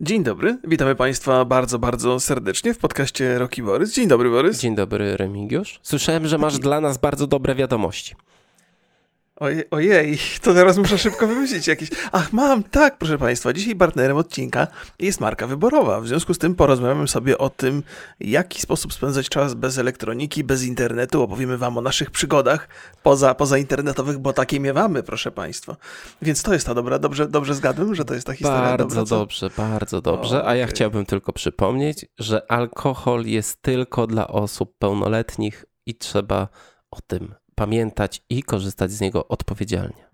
Dzień dobry, witamy Państwa bardzo, bardzo serdecznie w podcaście Roki Borys. Dzień dobry, Borys. Dzień dobry, Remigiusz. Słyszałem, że masz dla nas bardzo dobre wiadomości. Ojej, ojej, to teraz muszę szybko wymyślić jakieś. Ach, mam, tak, proszę Państwa. Dzisiaj partnerem odcinka jest marka wyborowa. W związku z tym porozmawiamy sobie o tym, w jaki sposób spędzać czas bez elektroniki, bez internetu. Opowiemy Wam o naszych przygodach poza, poza internetowych, bo takie miewamy, proszę Państwa. Więc to jest ta dobra, dobrze, dobrze zgadłem, że to jest ta historia. Bardzo dobra, dobrze, bardzo dobrze. A ja chciałbym tylko przypomnieć, że alkohol jest tylko dla osób pełnoletnich i trzeba o tym pamiętać i korzystać z niego odpowiedzialnie.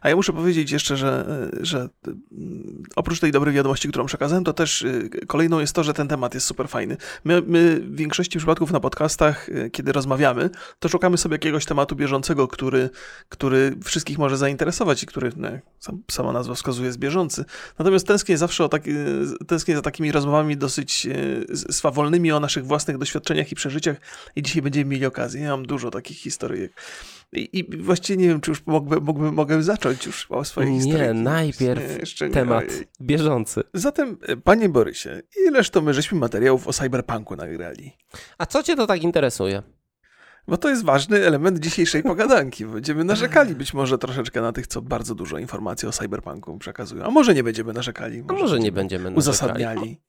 A ja muszę powiedzieć jeszcze, że, że mm, oprócz tej dobrej wiadomości, którą przekazałem, to też y, kolejną jest to, że ten temat jest super fajny. My, my w większości przypadków na podcastach, kiedy rozmawiamy, to szukamy sobie jakiegoś tematu bieżącego, który, który wszystkich może zainteresować i który, no, sama nazwa wskazuje, jest bieżący. Natomiast tęsknię zawsze o taki, tęsknię za takimi rozmowami dosyć swawolnymi o naszych własnych doświadczeniach i przeżyciach i dzisiaj będziemy mieli okazję. Ja mam dużo takich historyjek. I, I właściwie nie wiem, czy już mógłby, mógłby, mogę zacząć już o swojej historii. Nie, najpierw Nie, nie. temat Ojej. bieżący. Zatem, e, panie Borysie, ileż to my żeśmy materiałów o cyberpunku nagrali? A co cię to tak interesuje? Bo to jest ważny element dzisiejszej pogadanki. Będziemy narzekali być może troszeczkę na tych, co bardzo dużo informacji o cyberpunku przekazują. A może nie będziemy narzekali. A może nie będziemy narzekali. Uzasadniali.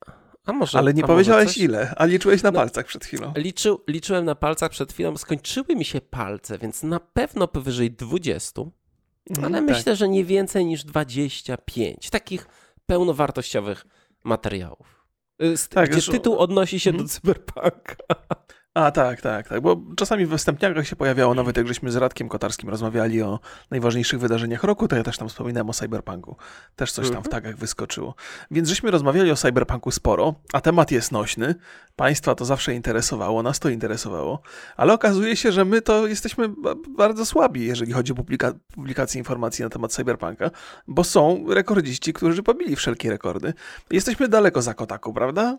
A może, Ale nie powiedziałeś ile, a liczyłeś na No. palcach przed chwilą. Liczył, liczyłem na palcach przed chwilą, skończyły mi się palce, więc na pewno powyżej 20. Ale Mm, myślę, że nie więcej niż 25 takich pełnowartościowych materiałów. Y, z- Tak, gdzie zresztą- tytuł odnosi się Mhm. do cyberpunka. A tak, tak, tak, bo czasami w wstępniakach się pojawiało, nawet jak żeśmy z Radkiem Kotarskim rozmawiali o najważniejszych wydarzeniach roku, to ja też tam wspominałem o cyberpunku. Też coś tam w Mhm. tagach wyskoczyło. Więc żeśmy rozmawiali o cyberpunku sporo, a temat jest nośny. Państwa to zawsze interesowało, nas to interesowało, ale okazuje się, że my to jesteśmy ba- bardzo słabi, jeżeli chodzi o publika- publikację informacji na temat cyberpunka, bo są rekordziści, którzy pobili wszelkie rekordy. Jesteśmy daleko za Kotaku, prawda?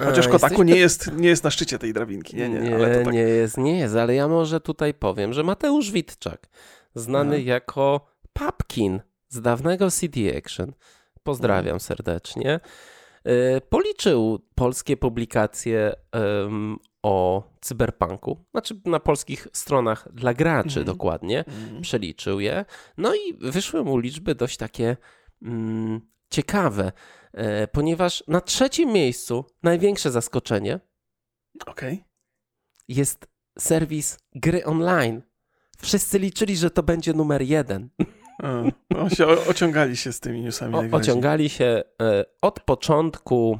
Chociaż A, Kotaku nie jest, nie jest na szczycie tej drabinki. Nie, nie, ale to tak. nie jest, nie jest, ale ja może tutaj powiem, że Mateusz Witczak, znany Aha. jako Papkin z dawnego CD Action, pozdrawiam Mhm. serdecznie, y, policzył polskie publikacje em, o cyberpunku, znaczy na polskich stronach dla graczy Mhm. dokładnie, Mhm. przeliczył je, no i wyszły mu liczby dość takie mm, ciekawe, e, ponieważ na trzecim miejscu największe zaskoczenie Okej. jest serwis gry online. Wszyscy liczyli, że to będzie numer jeden. No, się o- ociągali się z tymi newsami. O, ociągali się e, od początku,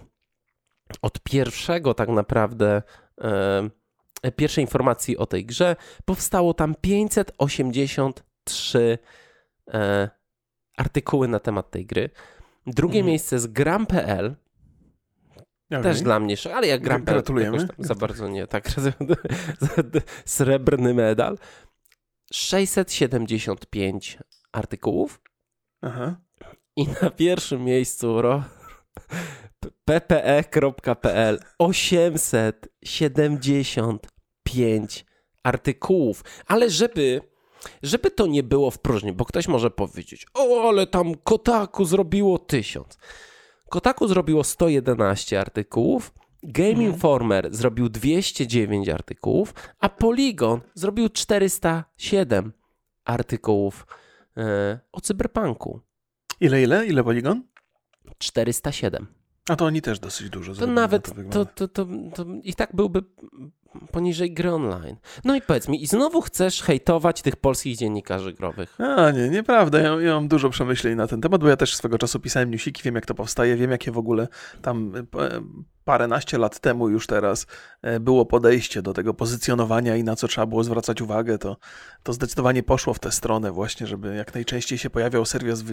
od pierwszego tak naprawdę, e, pierwszej informacji o tej grze. Powstało tam 583 e, artykuły na temat tej gry. Drugie Mhm. miejsce z gram.pl, Okej. też dla mnie, ale jak gram Gratulujemy. tam za bardzo nie, tak, srebrny medal. 675 artykułów Aha. i na pierwszym miejscu ro, ppe.pl 875 artykułów. Ale żeby, żeby to nie było w próżni, bo ktoś może powiedzieć, o, ale tam Kotaku zrobiło 1000. Kotaku zrobiło 111 artykułów, Game Mhm. Informer zrobił 209 artykułów, a Polygon zrobił 407 artykułów e, o cyberpunku. Ile, ile? Ile poligon? 407. A to oni też dosyć dużo To nawet, to to, to, to i tak byłby poniżej gry online. No i powiedz mi, i znowu chcesz hejtować tych polskich dziennikarzy growych? A, nie, nieprawda. Ja, ja mam dużo przemyśleń na ten temat, bo ja też swego czasu pisałem newsiki, wiem jak to powstaje, wiem jakie w ogóle tam e, p- paręnaście lat temu już teraz e, było podejście do tego pozycjonowania i na co trzeba było zwracać uwagę, to, to zdecydowanie poszło w tę stronę właśnie, żeby jak najczęściej się pojawiał serwis,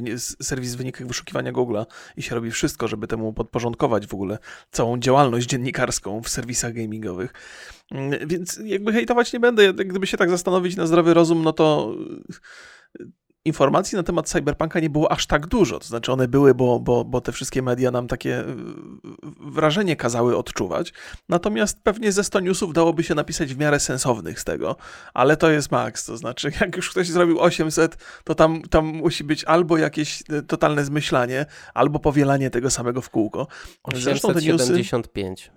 serwis w wynikach wyszukiwania Google'a i się robi wszystko, żeby temu podporządkować w ogóle całą działalność dziennikarską w serwisach gamingowych. Mm, Więc jakby hejtować nie będę. Gdyby się tak zastanowić na zdrowy rozum, no to informacji na temat Cyberpunka nie było aż tak dużo. To znaczy one były, bo, bo, bo te wszystkie media nam takie y, wrażenie kazały odczuwać. Natomiast pewnie ze 100 newsów dałoby się napisać w miarę sensownych z tego. Ale to jest maks. To znaczy jak już ktoś zrobił 800, to tam, tam musi być albo jakieś y, totalne zmyślanie, albo powielanie tego samego w kółko. 875.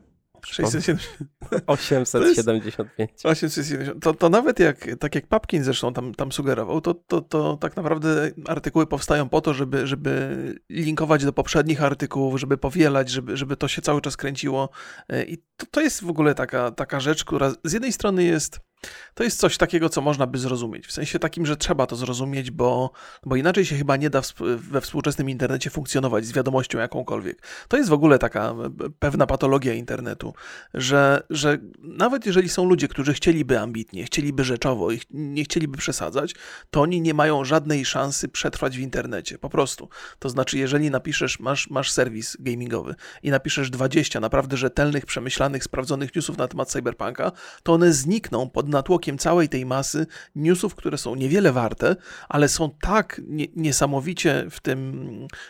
875. 875. To, to nawet jak, tak jak Papkin zresztą tam, tam sugerował, to, to, to tak naprawdę artykuły powstają po to, żeby, żeby linkować do poprzednich artykułów, żeby powielać, żeby, żeby to się cały czas kręciło. E, I to, to jest w ogóle taka, taka rzecz, która z jednej strony jest to jest coś takiego, co można by zrozumieć. W sensie takim, że trzeba to zrozumieć, bo, bo inaczej się chyba nie da we współczesnym internecie funkcjonować z wiadomością jakąkolwiek. To jest w ogóle taka pewna patologia internetu, że, że nawet jeżeli są ludzie, którzy chcieliby ambitnie, chcieliby rzeczowo i nie chcieliby przesadzać, to oni nie mają żadnej szansy przetrwać w internecie. Po prostu. To znaczy, jeżeli napiszesz, masz, masz serwis gamingowy i napiszesz 20 naprawdę rzetelnych, przemyślanych, sprawdzonych newsów na temat cyberpunka, to one znikną pod natłokiem całej tej masy newsów, które są niewiele warte, ale są tak nie, niesamowicie w tym,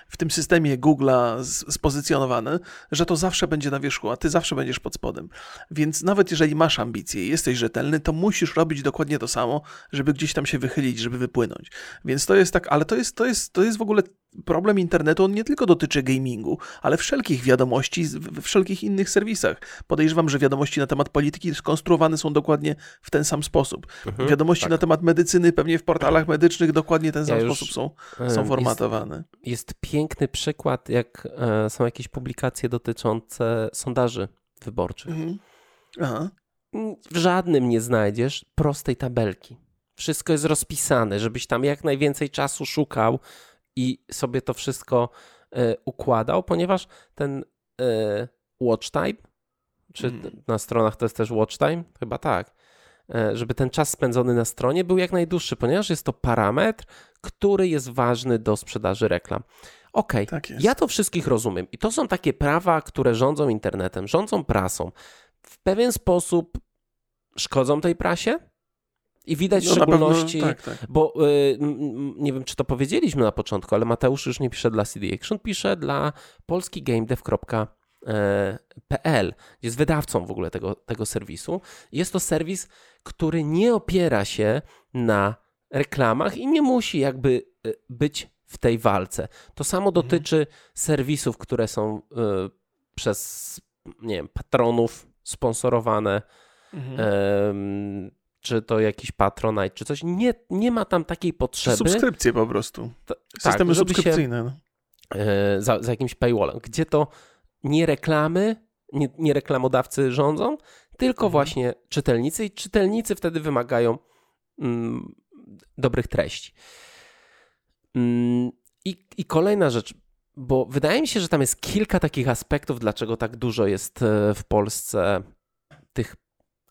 w tym systemie Google'a spozycjonowane, że to zawsze będzie na wierzchu, a ty zawsze będziesz pod spodem. Więc nawet jeżeli masz ambicje i jesteś rzetelny, to musisz robić dokładnie to samo, żeby gdzieś tam się wychylić, żeby wypłynąć. Więc to jest tak, ale to jest, to jest, to jest w ogóle problem internetu, on nie tylko dotyczy gamingu, ale wszelkich wiadomości we wszelkich innych serwisach. Podejrzewam, że wiadomości na temat polityki skonstruowane są dokładnie w ten sam sposób. Mhm, wiadomości tak. na temat medycyny pewnie w portalach medycznych dokładnie ten sam ja sposób są, są formatowane. Jest, jest, piękny przykład, jak e, są jakieś publikacje dotyczące sondaży wyborczych. Mhm. Aha. W żadnym nie znajdziesz prostej tabelki. Wszystko jest rozpisane, żebyś tam jak najwięcej czasu szukał, i sobie to wszystko e, układał, ponieważ ten e, watch time, czy mm. na stronach to jest też watch time? Chyba tak. E, żeby ten czas spędzony na stronie był jak najdłuższy, ponieważ jest to parametr, który jest ważny do sprzedaży reklam. Okej, okay, tak ja to wszystkich rozumiem. I to są takie prawa, które rządzą internetem, rządzą prasą. W pewien sposób szkodzą tej prasie, i widać no, w szczególności, pewno, tak, tak. bo y, nie wiem, czy to powiedzieliśmy na początku, ale Mateusz już nie pisze dla CD Action, pisze dla polskigamedev.pl, jest wydawcą w ogóle tego, tego serwisu. Jest to serwis, który nie opiera się na reklamach i nie musi jakby y, być w tej walce. To samo mhm. dotyczy serwisów, które są y, przez, nie wiem, patronów sponsorowane. Mhm czy to jakiś Patronite, czy coś. Nie, nie ma tam takiej potrzeby. Subskrypcje po prostu. To, Systemy tak, subskrypcyjne. Się, no. e, za, za jakimś paywallem, gdzie to nie reklamy, nie, nie reklamodawcy rządzą, tylko mhm. właśnie czytelnicy i czytelnicy wtedy wymagają mm, dobrych treści. Mm, i, I kolejna rzecz, bo wydaje mi się, że tam jest kilka takich aspektów, dlaczego tak dużo jest e, w Polsce tych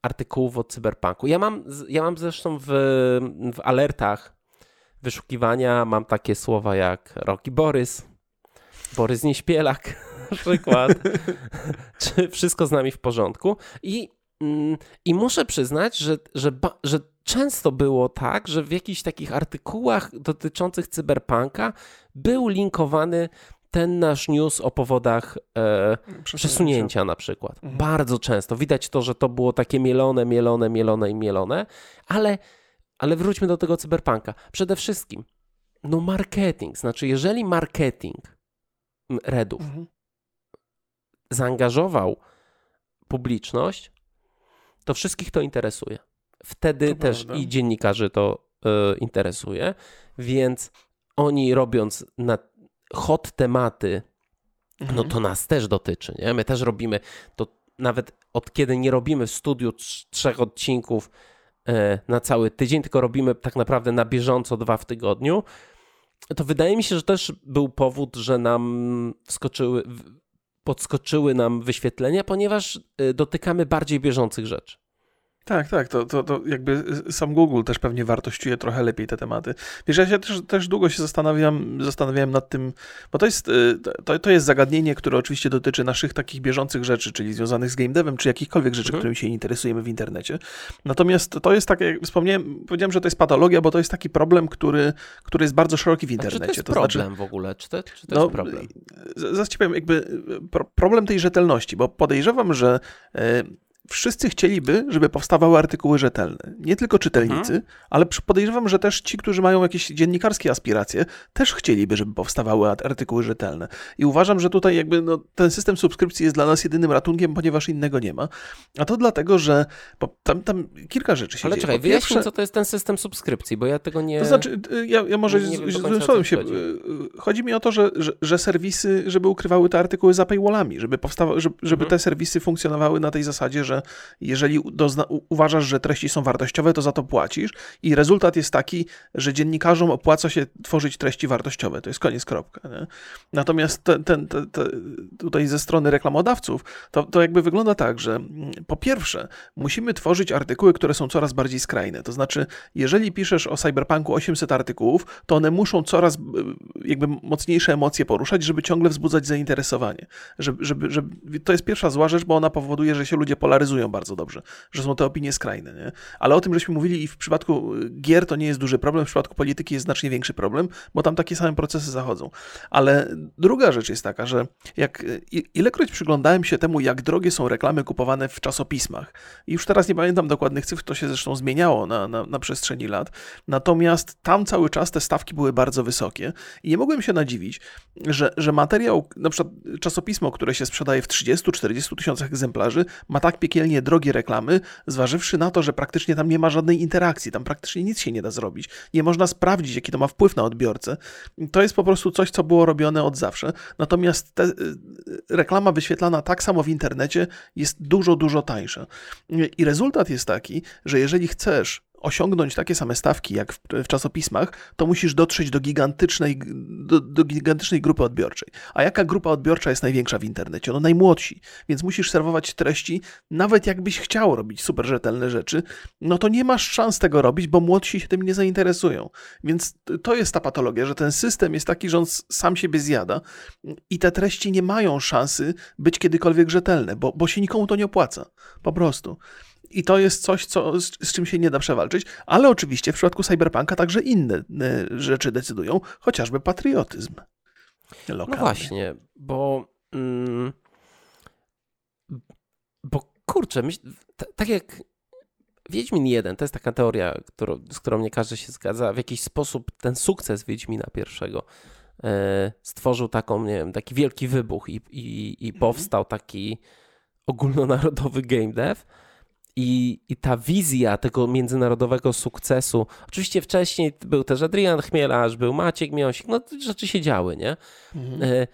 artykułów o cyberpunku. Ja mam, ja mam zresztą w, w alertach wyszukiwania mam takie słowa jak Rocky Borys, Borys Nieśpielak na przykład, czy wszystko z nami w porządku. I, mm, i muszę przyznać, że, że, że często było tak, że w jakichś takich artykułach dotyczących cyberpunka był linkowany ten nasz news o powodach e, przesunięcia na przykład. Mhm. Bardzo często widać to, że to było takie mielone, mielone, mielone i mielone, ale, ale wróćmy do tego cyberpunka. Przede wszystkim, no marketing, znaczy jeżeli marketing Redów mhm. zaangażował publiczność, to wszystkich to interesuje. Wtedy to też prawda. i dziennikarzy to y, interesuje, więc oni robiąc na hot tematy, no mhm. to nas też dotyczy. Nie? My też robimy to nawet od kiedy nie robimy w studiu trzech odcinków e, na cały tydzień, tylko robimy tak naprawdę na bieżąco dwa w tygodniu, to wydaje mi się, że też był powód, że nam wskoczyły, podskoczyły nam wyświetlenia, ponieważ e, dotykamy bardziej bieżących rzeczy. Tak, tak, to, to, to jakby sam Google też pewnie wartościuje trochę lepiej te tematy. Wiesz, ja się też, też długo się zastanawiam, zastanawiałem nad tym, bo to jest, y, to, to jest zagadnienie, które oczywiście dotyczy naszych takich bieżących rzeczy, czyli związanych z game devem, czy jakichkolwiek rzeczy, mhm. którymi się interesujemy w internecie. Natomiast to jest tak, jak wspomniałem, powiedziałem, że to jest patologia, bo to jest taki problem, który, który jest bardzo szeroki w internecie. Czy to jest to problem znaczy, w ogóle? Czy to, czy to no, jest problem? Zaraz ci powiem, jakby problem tej rzetelności, bo podejrzewam, że wszyscy chcieliby, żeby powstawały artykuły rzetelne. Nie tylko czytelnicy, mhm. ale podejrzewam, że też ci, którzy mają jakieś dziennikarskie aspiracje, też chcieliby, żeby powstawały artykuły rzetelne. I uważam, że tutaj jakby no, ten system subskrypcji jest dla nas jedynym ratunkiem, ponieważ innego nie ma. A to dlatego, że tam, tam kilka rzeczy się ale dzieje. Ale czekaj, wyjaśnij, pierwsze... co to jest ten system subskrypcji, bo ja tego nie... To znaczy, y, ja, ja może złym słowem się... Chodzi. Y, chodzi mi o to, że, że, że, serwisy, żeby ukrywały te artykuły za paywallami, żeby, powstawa... żeby, żeby mhm. te serwisy funkcjonowały na tej zasadzie, że jeżeli uważasz, że treści są wartościowe, to za to płacisz i rezultat jest taki, że dziennikarzom opłaca się tworzyć treści wartościowe. To jest koniec, kropka. Nie? Natomiast ten, ten, ten, tutaj ze strony reklamodawców to, to jakby wygląda tak, że mm, po pierwsze musimy tworzyć artykuły, które są coraz bardziej skrajne. To znaczy, jeżeli piszesz o Cyberpunku 800 artykułów, to one muszą coraz jakby mocniejsze emocje poruszać, żeby ciągle wzbudzać zainteresowanie. Żeby, żeby, żeby, to jest pierwsza zła rzecz, bo ona powoduje, że się ludzie polaryzują bardzo dobrze, że są te opinie skrajne. Nie? Ale o tym żeśmy mówili i w przypadku y, gier to nie jest duży problem, w przypadku polityki jest znacznie większy problem, bo tam takie same procesy zachodzą. Ale druga rzecz jest taka, że jak y, ilekroć przyglądałem się temu, jak drogie są reklamy kupowane w czasopismach, i już teraz nie pamiętam dokładnych cyfr, to się zresztą zmieniało na, na, na przestrzeni lat, natomiast tam cały czas te stawki były bardzo wysokie i nie mogłem się nadziwić, że, że materiał, na przykład czasopismo, które się sprzedaje w 30-40 tysiącach egzemplarzy, ma tak piekielnie drogie reklamy, zważywszy na to, że praktycznie tam nie ma żadnej interakcji, tam praktycznie nic się nie da zrobić. Nie można sprawdzić, jaki to ma wpływ na odbiorcę. To jest po prostu coś, co było robione od zawsze. Natomiast te, y, reklama wyświetlana tak samo w internecie jest dużo, dużo tańsza. I rezultat jest taki, że jeżeli chcesz osiągnąć takie same stawki jak w, w czasopismach, to musisz dotrzeć do gigantycznej, do, do, gigantycznej grupy odbiorczej. A jaka grupa odbiorcza jest największa w internecie? No najmłodsi. Więc musisz serwować treści, nawet jakbyś chciał robić super rzetelne rzeczy, no to nie masz szans tego robić, bo młodsi się tym nie zainteresują. Więc to jest ta patologia, że ten system jest taki, że on sam siebie zjada i te treści nie mają szansy być kiedykolwiek rzetelne, bo, bo się nikomu to nie opłaca. Po prostu. I to jest coś, co, z, z, czym się nie da przewalczyć, ale oczywiście w przypadku cyberpunka także inne e, rzeczy decydują, chociażby patriotyzm. Lokalny. No właśnie, bo. Mm, bo kurczę, myśl, tak jak Wiedźmin 1, to jest taka teoria, którą, z którą nie każdy się zgadza. W jakiś sposób ten sukces Wiedźmina pierwszego e, stworzył taką, nie wiem, taki wielki wybuch i, i, i mhm. powstał taki ogólnonarodowy game dev i, I ta wizja tego międzynarodowego sukcesu, oczywiście wcześniej był też Adrian Chmielarz, był Maciek Miosik, no rzeczy się działy, nie? Mhm. E,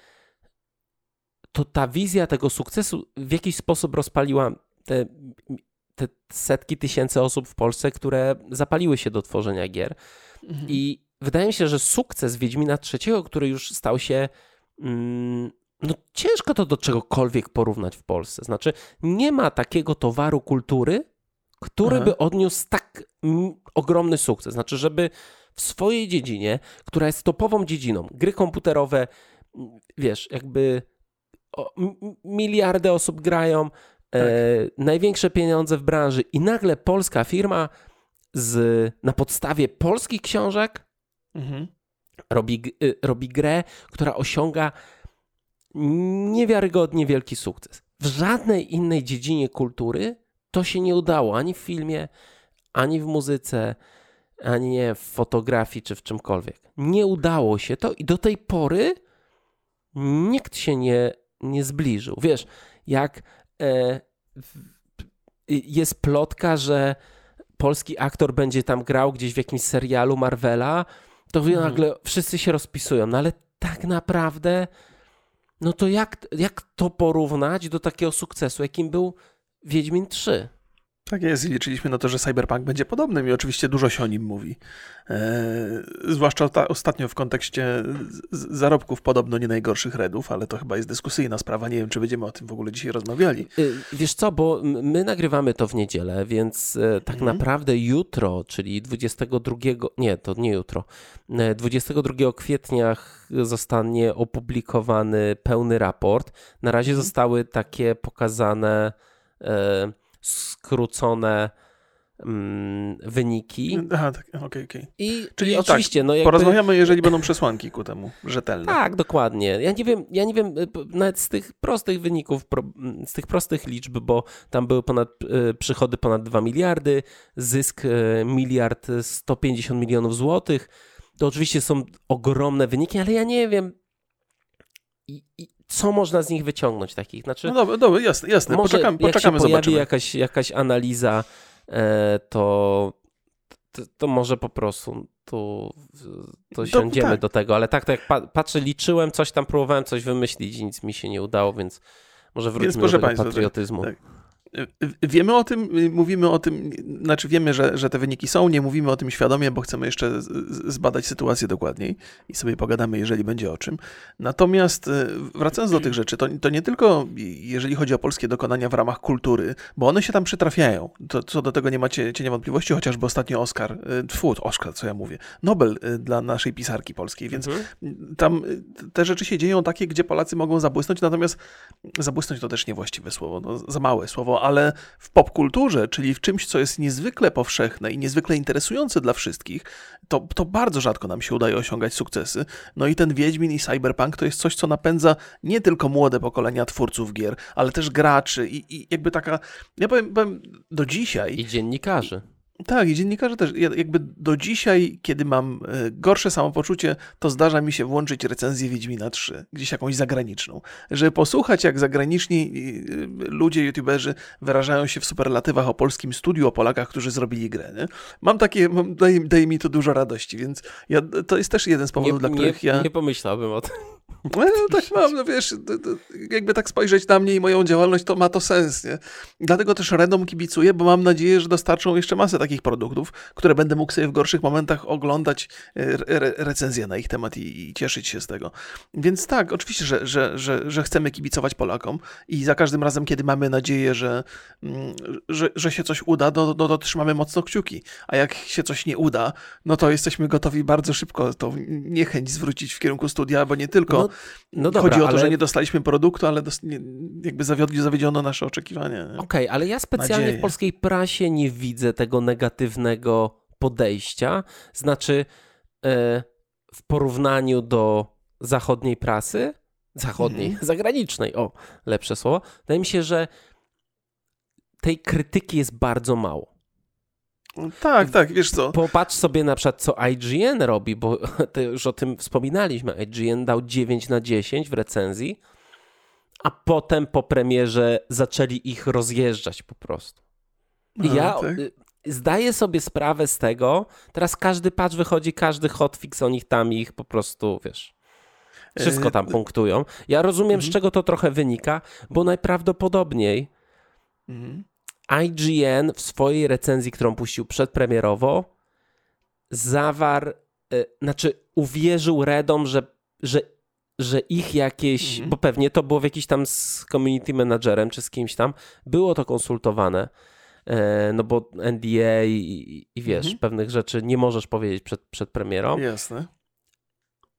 to ta wizja tego sukcesu w jakiś sposób rozpaliła te, te setki tysięcy osób w Polsce, które zapaliły się do tworzenia gier. Mhm. I wydaje mi się, że sukces Wiedźmina III, który już stał się mm, no ciężko to do czegokolwiek porównać w Polsce. Znaczy, nie ma takiego towaru kultury, który Aha. by odniósł tak ogromny sukces. Znaczy, żeby w swojej dziedzinie, która jest topową dziedziną, gry komputerowe, wiesz, jakby o, miliardy osób grają, tak. e, największe pieniądze w branży i nagle polska firma z, na podstawie polskich książek mhm. robi, y, robi grę, która osiąga niewiarygodnie wielki sukces. W żadnej innej dziedzinie kultury to się nie udało ani w filmie, ani w muzyce, ani nie w fotografii czy w czymkolwiek. Nie udało się to i do tej pory nikt się nie, nie zbliżył. Wiesz, jak e, jest plotka, że polski aktor będzie tam grał gdzieś w jakimś serialu Marvela, to mhm. nagle wszyscy się rozpisują. No ale tak naprawdę no to jak, jak to porównać do takiego sukcesu, jakim był Wiedźmin 3? Tak jest i liczyliśmy na to, że Cyberpunk będzie podobnym i oczywiście dużo się o nim mówi. E, zwłaszcza ta, ostatnio w kontekście zarobków podobno nie najgorszych redów, ale to chyba jest dyskusyjna sprawa. Nie wiem, czy będziemy o tym w ogóle dzisiaj rozmawiali. Y, wiesz co, bo my nagrywamy to w niedzielę, więc e, tak mhm. naprawdę jutro, czyli 22, nie, to nie jutro, 22 e, kwietnia zostanie opublikowany pełny raport. Na razie mhm. zostały takie pokazane skrócone mm, wyniki. Aha, tak, okej, okay, okej. Okay. I, Czyli i oczywiście, tak, no jakby... porozmawiamy, jeżeli będą przesłanki ku temu, rzetelne. Tak, dokładnie. Ja nie wiem, ja nie wiem, y, nawet z tych prostych wyników, z tych prostych liczb, bo tam były ponad, y, przychody ponad 2 miliardy, zysk y, miliard 150 milionów złotych, to oczywiście są ogromne wyniki, ale ja nie wiem, i, i, co można z nich wyciągnąć takich? Znaczy, no dobra, dobra jasne, jasne. Może poczekamy, poczekamy, jak się pojawi jakaś, jakaś analiza, e, to, to, to, może po prostu tu to siądziemy tak. do tego, ale tak, tak jak patrzę, liczyłem coś tam, próbowałem coś wymyślić i nic mi się nie udało, więc może wróćmy więc, do patriotyzmu. Tak. Wiemy o tym, mówimy o tym, znaczy wiemy, że, że te wyniki są, nie mówimy o tym świadomie, bo chcemy jeszcze zbadać sytuację dokładniej i sobie pogadamy, jeżeli będzie o czym. Natomiast e, wracając do tych rzeczy, to, to nie tylko jeżeli chodzi o polskie dokonania w ramach kultury, bo one się tam przytrafiają, to co do tego nie macie cienia wątpliwości, chociażby ostatnio Oscar, tfu, Oscar, co ja mówię, Nobel e, dla naszej pisarki polskiej, więc mhm. tam e, te rzeczy się dzieją takie, gdzie Polacy mogą zabłysnąć, natomiast zabłysnąć to też niewłaściwe słowo, no, za małe słowo, ale w popkulturze, czyli w czymś, co jest niezwykle powszechne i niezwykle interesujące dla wszystkich, to, to bardzo rzadko nam się udaje osiągać sukcesy. No i ten Wiedźmin i Cyberpunk to jest coś, co napędza nie tylko młode pokolenia twórców gier, ale też graczy i, i jakby taka, ja powiem, powiem do dzisiaj... I dziennikarzy. Tak, i dziennikarze też. jakby do dzisiaj, kiedy mam e, gorsze samopoczucie, to zdarza mi się włączyć recenzję Wiedźmina 3, gdzieś jakąś zagraniczną. Żeby posłuchać, jak zagraniczni e, ludzie, youtuberzy wyrażają się w superlatywach o polskim studiu, o Polakach, którzy zrobili grę. Nie? Mam takie, mam, daje, daje, mi to dużo radości, więc ja, to jest też jeden z powodów, nie, dla których nie, ja... Nie pomyślałbym o tym. No, tak mam, no wiesz, jakby tak spojrzeć na mnie i moją działalność, to ma to sens, nie? Dlatego też Redom kibicuję, bo mam nadzieję, że dostarczą jeszcze masę takich produktów, które będę mógł sobie w gorszych momentach oglądać e, re recenzje na ich temat i, i, cieszyć się z tego. Więc tak, oczywiście, że, że, że, że chcemy kibicować Polakom i za każdym razem, kiedy mamy nadzieję, że, mm, że, że się coś uda, no, no to trzymamy mocno kciuki. A jak się coś nie uda, no to jesteśmy gotowi bardzo szybko tą niechęć zwrócić w kierunku studia, bo nie tylko no, dobra, chodzi o to, ale... że nie dostaliśmy produktu, ale dos... jakby zawiedziono nasze oczekiwania. Okej, okay, ale ja specjalnie Nadzieję. w polskiej prasie nie widzę tego negatywnego podejścia. Znaczy, e, w porównaniu do zachodniej prasy, zachodniej, mhm. zagranicznej, o, lepsze słowo, wydaje mi się, że tej krytyki jest bardzo mało. Tak, tak, wiesz co. Popatrz sobie na przykład, co IGN robi, bo już o tym wspominaliśmy. IGN dał 9 na 10 w recenzji, a potem po premierze zaczęli ich rozjeżdżać po prostu. I no, ja tak. Y, zdaję sobie sprawę z tego, teraz każdy patch wychodzi, każdy hotfix o nich tam ich po prostu, wiesz, wszystko tam e, punktują. Ja rozumiem, z mhm. czego to trochę wynika, bo najprawdopodobniej mhm. IGN w swojej recenzji, którą puścił przedpremierowo, zawarł, y, znaczy uwierzył Redom, że, że, że ich jakieś, mhm. bo pewnie to było w jakiś tam z community managerem czy z kimś tam, było to konsultowane. E, no bo NDA i, i wiesz, mhm. pewnych rzeczy nie możesz powiedzieć przed, przed premierą. Jasne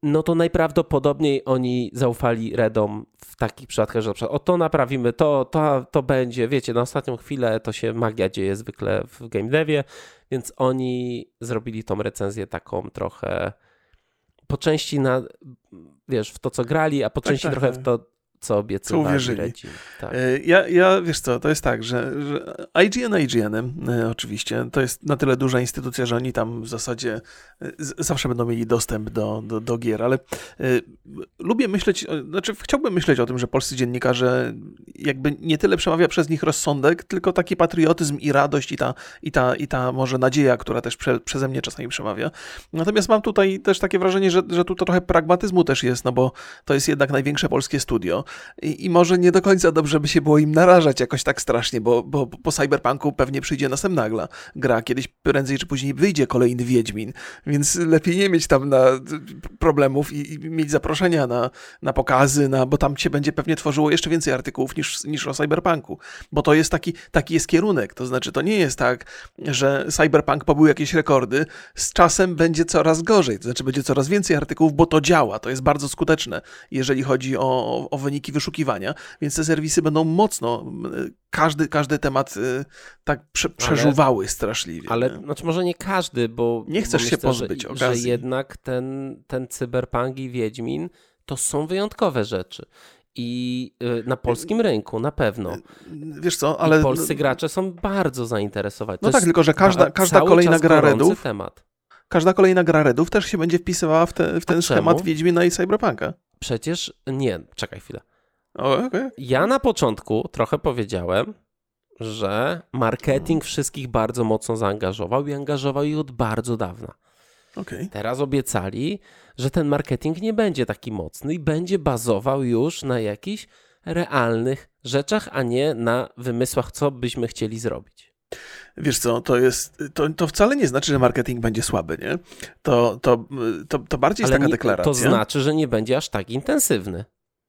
no to najprawdopodobniej oni zaufali Redom w takich przypadkach, że na przykład o to naprawimy, to, to, to będzie, wiecie, na ostatnią chwilę to się magia dzieje zwykle w game devie, więc oni zrobili tą recenzję taką trochę po części na, wiesz, w to, co grali, a po tak, części tak, trochę tak. w to, co obiecywali. Co uwierzyli. Tak. E, ja, ja, wiesz co, to jest tak, że, że IGN IGN-em oczywiście, to jest na tyle duża instytucja, że oni tam w zasadzie e, zawsze będą mieli dostęp do, do, do gier, ale y, lubię myśleć, znaczy chciałbym myśleć o tym, że polscy dziennikarze jakby nie tyle przemawia przez nich rozsądek, tylko taki patriotyzm i radość i ta, i ta, i ta może nadzieja, która też prze, przeze mnie czasami przemawia. Natomiast mam tutaj też takie wrażenie, że, że tu trochę pragmatyzmu też jest, no bo to jest jednak największe polskie studio I, I, może nie do końca dobrze by się było im narażać jakoś tak strasznie, bo, bo po Cyberpunku pewnie przyjdzie następna gra. gra. Kiedyś prędzej czy później wyjdzie kolejny Wiedźmin, więc lepiej nie mieć tam na problemów i, i mieć zaproszenia na, na pokazy, na, bo tam się będzie pewnie tworzyło jeszcze więcej artykułów niż, niż o Cyberpunku, bo to jest taki, taki jest kierunek, to znaczy to nie jest tak, że Cyberpunk pobył jakieś rekordy, z czasem będzie coraz gorzej, to znaczy będzie coraz więcej artykułów, bo to działa, to jest bardzo skuteczne, jeżeli chodzi o, o wyniki wyszukiwania, więc te serwisy będą mocno każdy, każdy temat y, tak prze, przeżuwały ale, straszliwie. Ale nie? znaczy może nie każdy, bo nie chcesz bo się pozbyć że, okazji. Że jednak ten, ten cyberpunk i Wiedźmin to są wyjątkowe rzeczy. I y, na polskim rynku na pewno. Wiesz co, ale. I polscy gracze są bardzo zainteresowani. No to tak, tylko że każda, każda kolejna gra Redów. Temat. Każda kolejna gra Redów też się będzie wpisywała w, te, w ten schemat Wiedźmina i Cyberpunka. Przecież nie, czekaj chwilę. O, okay. Ja na początku trochę powiedziałem, że marketing wszystkich bardzo mocno zaangażował i angażował ich od bardzo dawna. Okay. Teraz obiecali, że ten marketing nie będzie taki mocny i będzie bazował już na jakichś realnych rzeczach, a nie na wymysłach, co byśmy chcieli zrobić. Wiesz co, to jest, to, to wcale nie znaczy, że marketing będzie słaby, nie? To, to, to, to bardziej jest taka deklaracja. To znaczy, że nie będzie aż tak intensywny.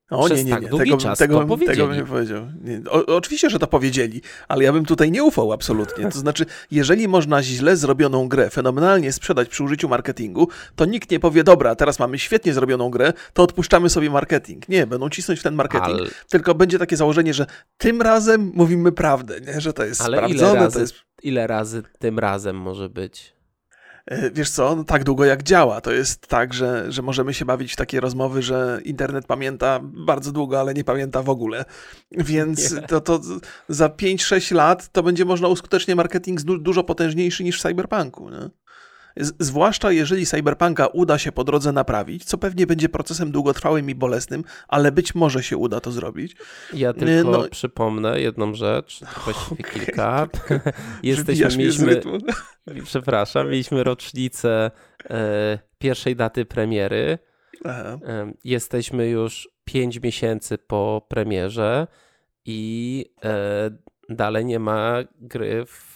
O nie, nie, tak nie. Tak tego, czas tego, to tego bym nie powiedział. Nie. O, oczywiście, że to powiedzieli, ale ja bym tutaj nie ufał absolutnie. To znaczy, jeżeli można źle zrobioną grę fenomenalnie sprzedać przy użyciu marketingu, to nikt nie powie, dobra, teraz mamy świetnie zrobioną grę, to odpuszczamy sobie marketing. Nie, będą cisnąć w ten marketing, ale... tylko będzie takie założenie, że tym razem mówimy prawdę, nie? że to jest ale sprawdzone. Ile razy, jest... ile razy tym razem może być? E, wiesz co, no tak długo jak działa. To jest tak, że, że możemy się bawić w takie rozmowy, że internet pamięta bardzo długo, ale nie pamięta w ogóle. Więc to, to za 5-6 lat to będzie można uskutecznić marketing dużo potężniejszy niż w cyberpunku. Nie? Zwłaszcza jeżeli Cyberpunka uda się po drodze naprawić, co pewnie będzie procesem długotrwałym i bolesnym, ale być może się uda to zrobić. Ja tylko no... przypomnę jedną rzecz, właściwie okay. kilka. Jesteśmy, mieliśmy, przepraszam, mieliśmy rocznicę e, pierwszej daty premiery. E, jesteśmy już pięć miesięcy po premierze i e, dalej nie ma gry w,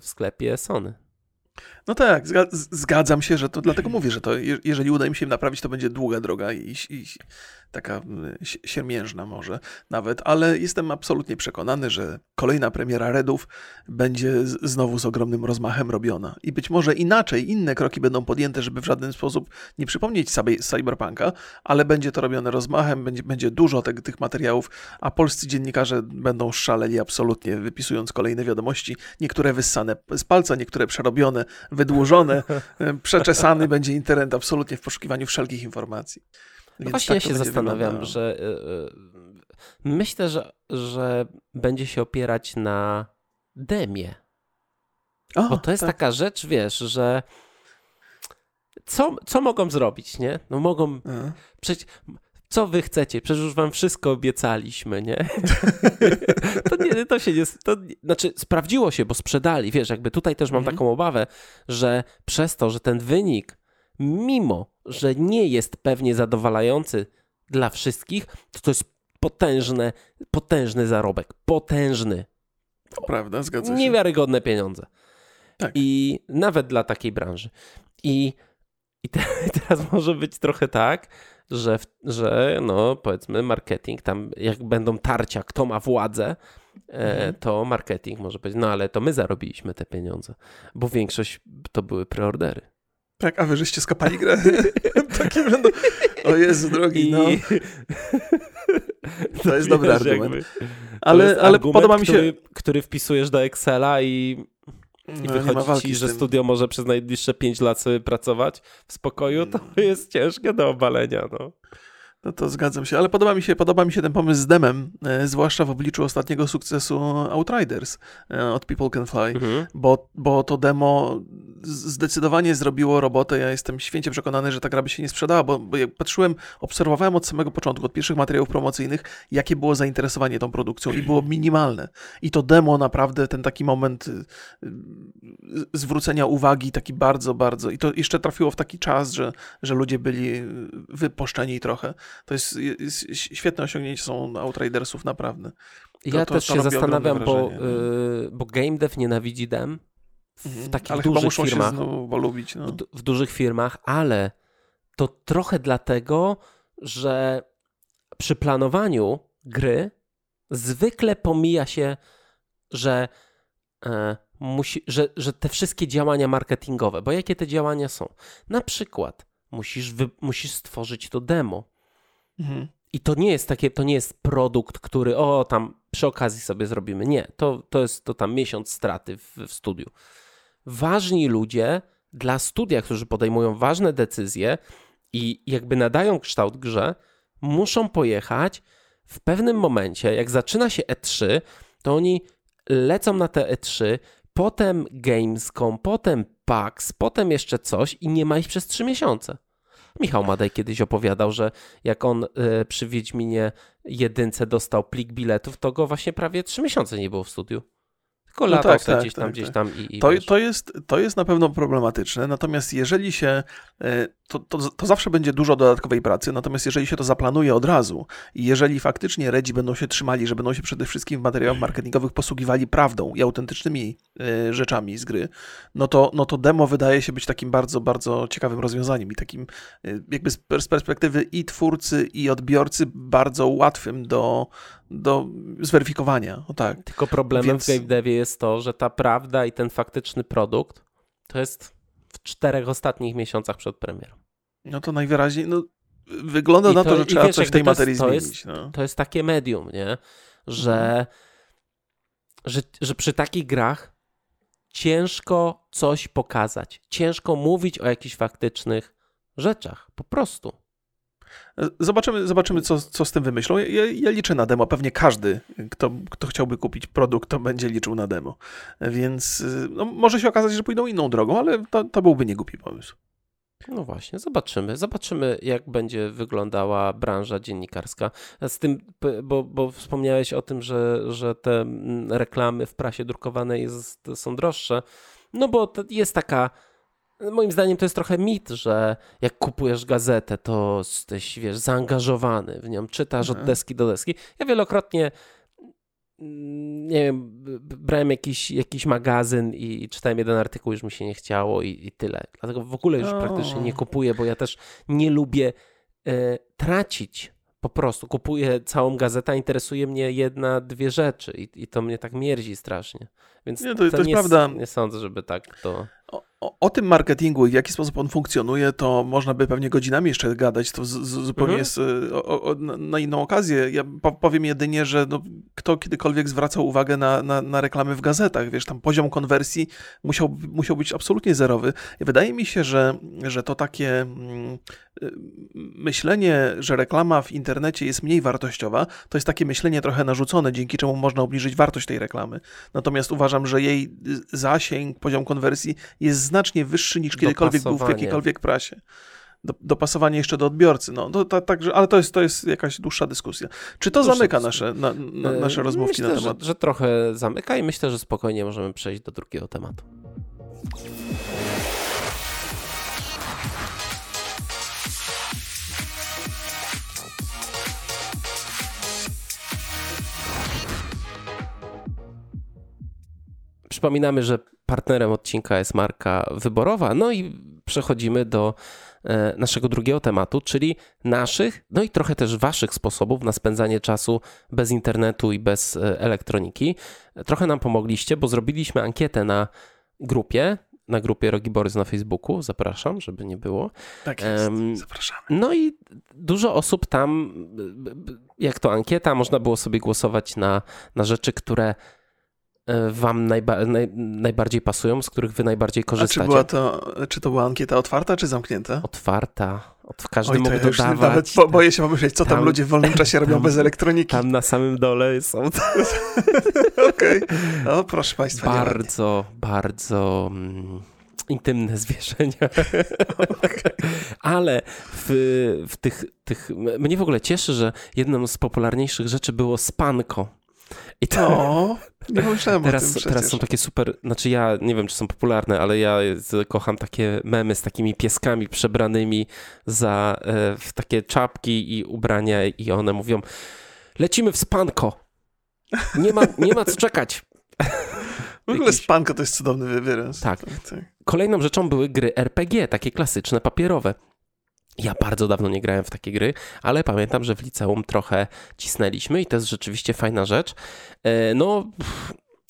w sklepie Sony. No tak, zgadzam się, że to dlatego mówię, że to jeżeli uda im się naprawić, to będzie długa droga i, i taka siermiężna może nawet, ale jestem absolutnie przekonany, że kolejna premiera Redów będzie znowu z ogromnym rozmachem robiona. I być może inaczej, inne kroki będą podjęte, żeby w żaden sposób nie przypomnieć sobie Cyberpunka, ale będzie to robione rozmachem, będzie, będzie dużo te, tych materiałów, a polscy dziennikarze będą szaleli absolutnie, wypisując kolejne wiadomości, niektóre wyssane z palca, niektóre przerobione, wydłużone, przeczesany będzie internet absolutnie w poszukiwaniu wszelkich informacji. No właśnie tak ja się zastanawiam, wyglądało. że yy, myślę, że, że będzie się opierać na demie. O, Bo to jest tak. taka rzecz, wiesz, że co, co mogą zrobić, nie? No mogą... Przecież, co wy chcecie? Przecież już wam wszystko obiecaliśmy, nie? to, nie to się nie... To, znaczy, sprawdziło się, bo sprzedali. Wiesz, jakby tutaj też mam mhm. taką obawę, że przez to, że ten wynik, mimo, że nie jest pewnie zadowalający dla wszystkich, to to jest potężne, potężny zarobek. Potężny. To prawda, zgadza się. Niewiarygodne pieniądze. Tak. I nawet dla takiej branży. I, i te, teraz może być trochę tak, że, że no powiedzmy marketing, tam jak będą tarcia, kto ma władzę, e, mhm. to marketing może powiedzieć, no ale to my zarobiliśmy te pieniądze, bo większość to były preordery. Tak, a wy żeście skapali grę. Takie będą... O Jezu drogi, I... no. To jest dobry argument. Jakby, ale, ale argument, podoba mi się... Który, który wpisujesz do Excela i i no, wychodzi ci, że studio może przez najbliższe 5 lat sobie pracować w spokoju, to mm. jest ciężkie do obalenia. No. No to zgadzam się, ale podoba mi się, podoba mi się ten pomysł z demem, e, zwłaszcza w obliczu ostatniego sukcesu Outriders e, od People Can Fly, mhm. bo, bo to demo zdecydowanie zrobiło robotę. Ja jestem święcie przekonany, że ta gra by się nie sprzedała, bo, bo jak patrzyłem, obserwowałem od samego początku, od pierwszych materiałów promocyjnych, jakie było zainteresowanie tą produkcją i było minimalne. I to demo naprawdę, ten taki moment y, y, zwrócenia uwagi, taki bardzo, bardzo. I to jeszcze trafiło w taki czas, że, że ludzie byli wypuszczeni trochę. To jest, jest świetne osiągnięcie są Outridersów, naprawdę. To, ja to, też to się zastanawiam, bo, yy, bo game dev nienawidzi dem w mhm. takich ale dużych firmach. Się polubić, no. w, w dużych firmach, ale to trochę dlatego, że przy planowaniu gry zwykle pomija się, że, e, musi, że, że te wszystkie działania marketingowe, bo jakie te działania są? Na przykład musisz, wy, musisz stworzyć to demo. Mhm. I to nie jest takie, to nie jest produkt, który o tam przy okazji sobie zrobimy. Nie, to, to jest to tam miesiąc straty w, w studiu. Ważni ludzie dla studia, którzy podejmują ważne decyzje i jakby nadają kształt grze, muszą pojechać w pewnym momencie, jak zaczyna się E3, to oni lecą na te E3, potem Gamescom, potem PAX, potem jeszcze coś i nie ma ich przez 3 miesiące. Michał Madej kiedyś opowiadał, że jak on y, przy Wiedźminie jedynce dostał plik biletów, to go właśnie prawie trzy miesiące nie było w studiu. Tylko no latał tak, tak, gdzieś tam, tak, gdzieś tak. tam i, i to, to, jest, to jest na pewno problematyczne, natomiast jeżeli się, e, to, to, to, zawsze będzie dużo dodatkowej pracy, natomiast jeżeli się to zaplanuje od razu i jeżeli faktycznie redzi będą się trzymali, że będą się przede wszystkim w materiałach marketingowych posługiwali prawdą i autentycznymi e, rzeczami z gry, no to, no to demo wydaje się być takim bardzo, bardzo ciekawym rozwiązaniem i takim e, jakby z perspektywy i twórcy i odbiorcy bardzo łatwym do, do zweryfikowania. O tak. Tylko problemem Więc... w game devie jest to, że ta prawda i ten faktyczny produkt to jest w czterech ostatnich miesiącach przed premierą. No to najwyraźniej, no, wygląda I na to, że trzeba wiesz, coś w tej materii to zmienić. Jest, no. To jest takie medium, nie? Że, mhm. że, że przy takich grach ciężko coś pokazać. Ciężko mówić o jakichś faktycznych rzeczach. Po prostu. Zobaczymy, zobaczymy co, co z tym wymyślą. Ja, ja, liczę na demo. Pewnie każdy, kto, kto chciałby kupić produkt, to będzie liczył na demo. Więc no, może się okazać, że pójdą inną drogą, ale to, to byłby niegłupi pomysł. No właśnie, zobaczymy. Zobaczymy, jak będzie wyglądała branża dziennikarska. Z tym, bo, bo wspomniałeś o tym, że, że te mm, reklamy w prasie drukowanej jest, są droższe. No bo jest taka Moim zdaniem to jest trochę mit, że jak kupujesz gazetę, to jesteś, wiesz, zaangażowany w nią, czytasz od mhm. deski do deski. Ja wielokrotnie nie wiem, brałem jakiś, jakiś magazyn i, czytałem jeden artykuł, już mi się nie chciało i, i tyle. Dlatego w ogóle już praktycznie nie kupuję, bo ja też nie lubię e, tracić po prostu. Kupuję całą gazetę, interesuje mnie jedna, dwie rzeczy i, i to mnie tak mierzi strasznie. Więc nie, to, to, to jest nie, prawda. Nie sądzę, żeby tak to o, o, tym marketingu i w jaki sposób on funkcjonuje, to można by pewnie godzinami jeszcze gadać. To z, z, zupełnie mhm. jest y, o, o, na inną okazję. Ja powiem jedynie, że no, kto kiedykolwiek zwracał uwagę na, na, na, reklamy w gazetach, wiesz, tam poziom konwersji musiał, musiał być absolutnie zerowy. Wydaje mi się, że, że to takie mm, myślenie, że reklama w internecie jest mniej wartościowa, to jest takie myślenie trochę narzucone, dzięki czemu można obniżyć wartość tej reklamy. Natomiast uważam, że jej zasięg, poziom konwersji jest znacznie wyższy niż kiedykolwiek był w jakiejkolwiek prasie. Do, dopasowanie jeszcze do odbiorcy. No, to, to, także, ale to jest, to jest jakaś dłuższa dyskusja. Czy to zamyka nasze, na, na, nasze rozmówki myślę, na temat? Że, że trochę zamyka i myślę, że spokojnie możemy przejść do drugiego tematu. Przypominamy, że partnerem odcinka jest marka wyborowa. No i przechodzimy do e, naszego drugiego tematu, czyli naszych, no i trochę też waszych sposobów na spędzanie czasu bez internetu i bez e, elektroniki. Trochę nam pomogliście, bo zrobiliśmy ankietę na grupie, na grupie Rogi Borys na Facebooku. Zapraszam, żeby nie było. Tak jest, zapraszamy. No i dużo osób tam, jak to ankieta, można było sobie głosować na, na rzeczy, które E, wam najba naj najbardziej pasują, z których wy najbardziej korzystacie? A czy, była to, czy to była ankieta otwarta, czy zamknięta? Otwarta. Od, każdy Oj, mógł ja dodawać. Nawet bo, boję się pomyśleć, co tam, tam, ludzie w wolnym czasie robią tam, bez elektroniki. Tam na samym dole są. Okej. Okay. No, proszę Państwa. Bardzo, bardzo mm, intymne zwierzenia. Ale w, w tych, tych. Mnie w ogóle cieszy, że jedną z popularniejszych rzeczy było spanko. I to. O, nie myślałem teraz, o tym teraz są takie super. Znaczy, ja nie wiem, czy są popularne, ale ja kocham takie memy z takimi pieskami przebranymi za e, w takie czapki i ubrania, i one mówią: Lecimy w spanko. Nie ma, nie ma co czekać. W ogóle Jakiś... spanko to jest cudowny. Tak. tak, tak. Kolejną rzeczą były gry RPG, takie klasyczne, papierowe. Ja bardzo dawno nie grałem w takie gry, ale pamiętam, że w liceum trochę cisnęliśmy i to jest rzeczywiście fajna rzecz. E, no,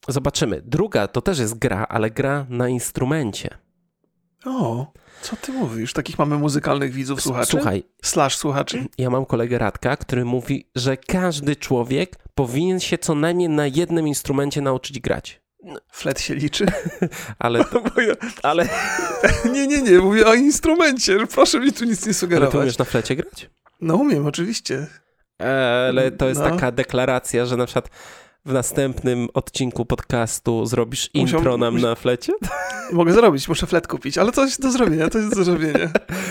zobaczymy. Druga to też jest gra, ale gra na instrumencie. O, co ty mówisz? Takich mamy muzykalnych widzów, słuchaczy? Słuchaj. Slash słuchaczy? Ja mam kolegę Radka, który mówi, że każdy człowiek powinien się co najmniej na jednym instrumencie nauczyć grać. Flet się liczy? ale, ja... ale... nie, nie, nie, mówię o instrumencie. Proszę mi tu nic nie sugerować. Ale ty umiesz na flecie grać? No umiem, oczywiście. Ale to jest no. taka deklaracja, że na przykład w następnym odcinku podcastu zrobisz Musiał, intro nam na flecie? Mogę zrobić, muszę flet kupić, ale coś do zrobienia, to jest do zrobienia.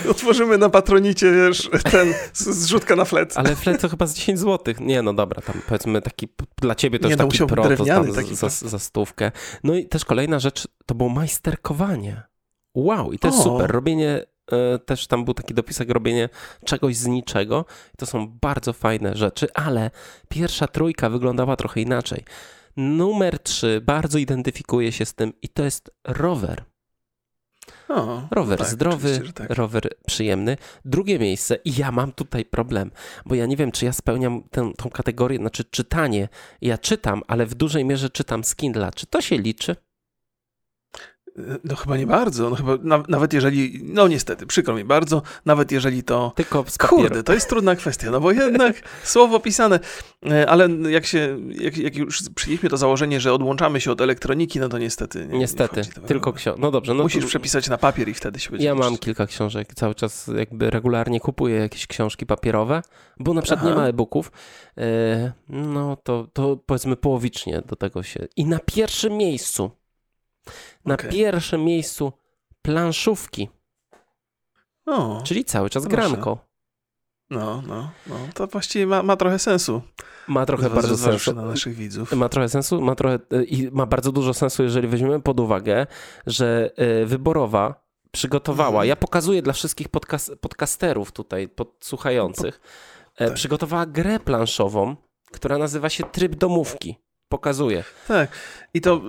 Otworzymy na patronicie, wiesz, ten zrzutka na flet. Ale flet to chyba z 10 zł. Nie, no dobra, tam powiedzmy taki, dla ciebie to Nie, już no, taki pro, to tam taki za, za stówkę. No i też kolejna rzecz, to było majsterkowanie. Wow, i to jest o. super. Robienie też tam był taki dopisek robienie czegoś z niczego. To są bardzo fajne rzeczy, ale pierwsza trójka wyglądała trochę inaczej. Numer trzy bardzo identyfikuje się z tym i to jest rower. O, rower tak, zdrowy, tak. rower przyjemny. Drugie miejsce i ja mam tutaj problem, bo ja nie wiem, czy ja spełniam tę, tą kategorię, znaczy czytanie. Ja czytam, ale w dużej mierze czytam z Kindla. Czy to się liczy? No chyba nie bardzo. No chyba, na, nawet jeżeli, no niestety, przykro mi bardzo, nawet jeżeli to... Tylko z Kurde, to jest trudna kwestia, no bo jednak słowo pisane, e, ale jak się, jak, jak już przyjęliśmy to założenie, że odłączamy się od elektroniki, no to niestety... Nie, niestety, nie tylko książki. No dobrze. No Musisz to... przepisać na papier i wtedy się będzie... Ja mam kilka książek, cały czas jakby regularnie kupuję jakieś książki papierowe, bo na przykład Aha. nie ma e-booków, e, no to, to powiedzmy połowicznie do tego się... I na pierwszym miejscu na okay. pierwszym miejscu planszówki. O, czyli cały czas proszę. granko. No, no, no, to właściwie ma, ma trochę sensu. Ma trochę bardzo sensu. na naszych widzów. Ma trochę sensu, ma trochę i ma bardzo dużo sensu, jeżeli weźmiemy pod uwagę, że e, wyborowa przygotowała, mhm. ja pokazuję dla wszystkich podcast, podcasterów tutaj, podsłuchających, no, tak. przygotowała grę planszową, która nazywa się Tryb Domówki pokazuje. Tak. I to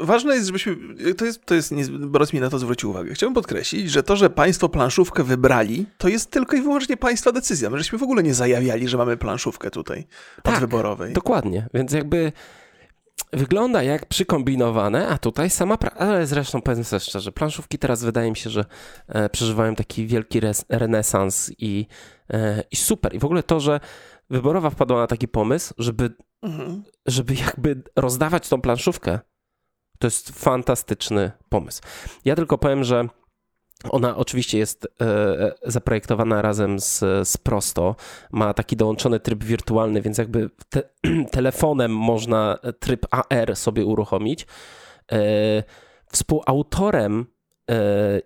ważne jest, żebyśmy. To jest, to jest Boros mi na to zwrócił uwagę. Chciałbym podkreślić, że to, że państwo planszówkę wybrali, to jest tylko i wyłącznie państwa decyzja. My żeśmy w ogóle nie zajawiali, że mamy planszówkę tutaj tak, odwyborowej. Dokładnie. Więc jakby wygląda jak przykombinowane, a tutaj sama pra... Ale zresztą powiedzmy sobie szczerze, planszówki teraz wydaje mi się, że e, przeżywają taki wielki res, renesans i, e, i super. I w ogóle to, że wyborowa wpadła na taki pomysł, żeby, mhm. żeby jakby rozdawać tą planszówkę. To jest fantastyczny pomysł. Ja tylko powiem, że ona oczywiście jest e, zaprojektowana razem z, z Prosto. Ma taki dołączony tryb wirtualny, więc jakby te, telefonem można tryb AR sobie uruchomić. E, współautorem E,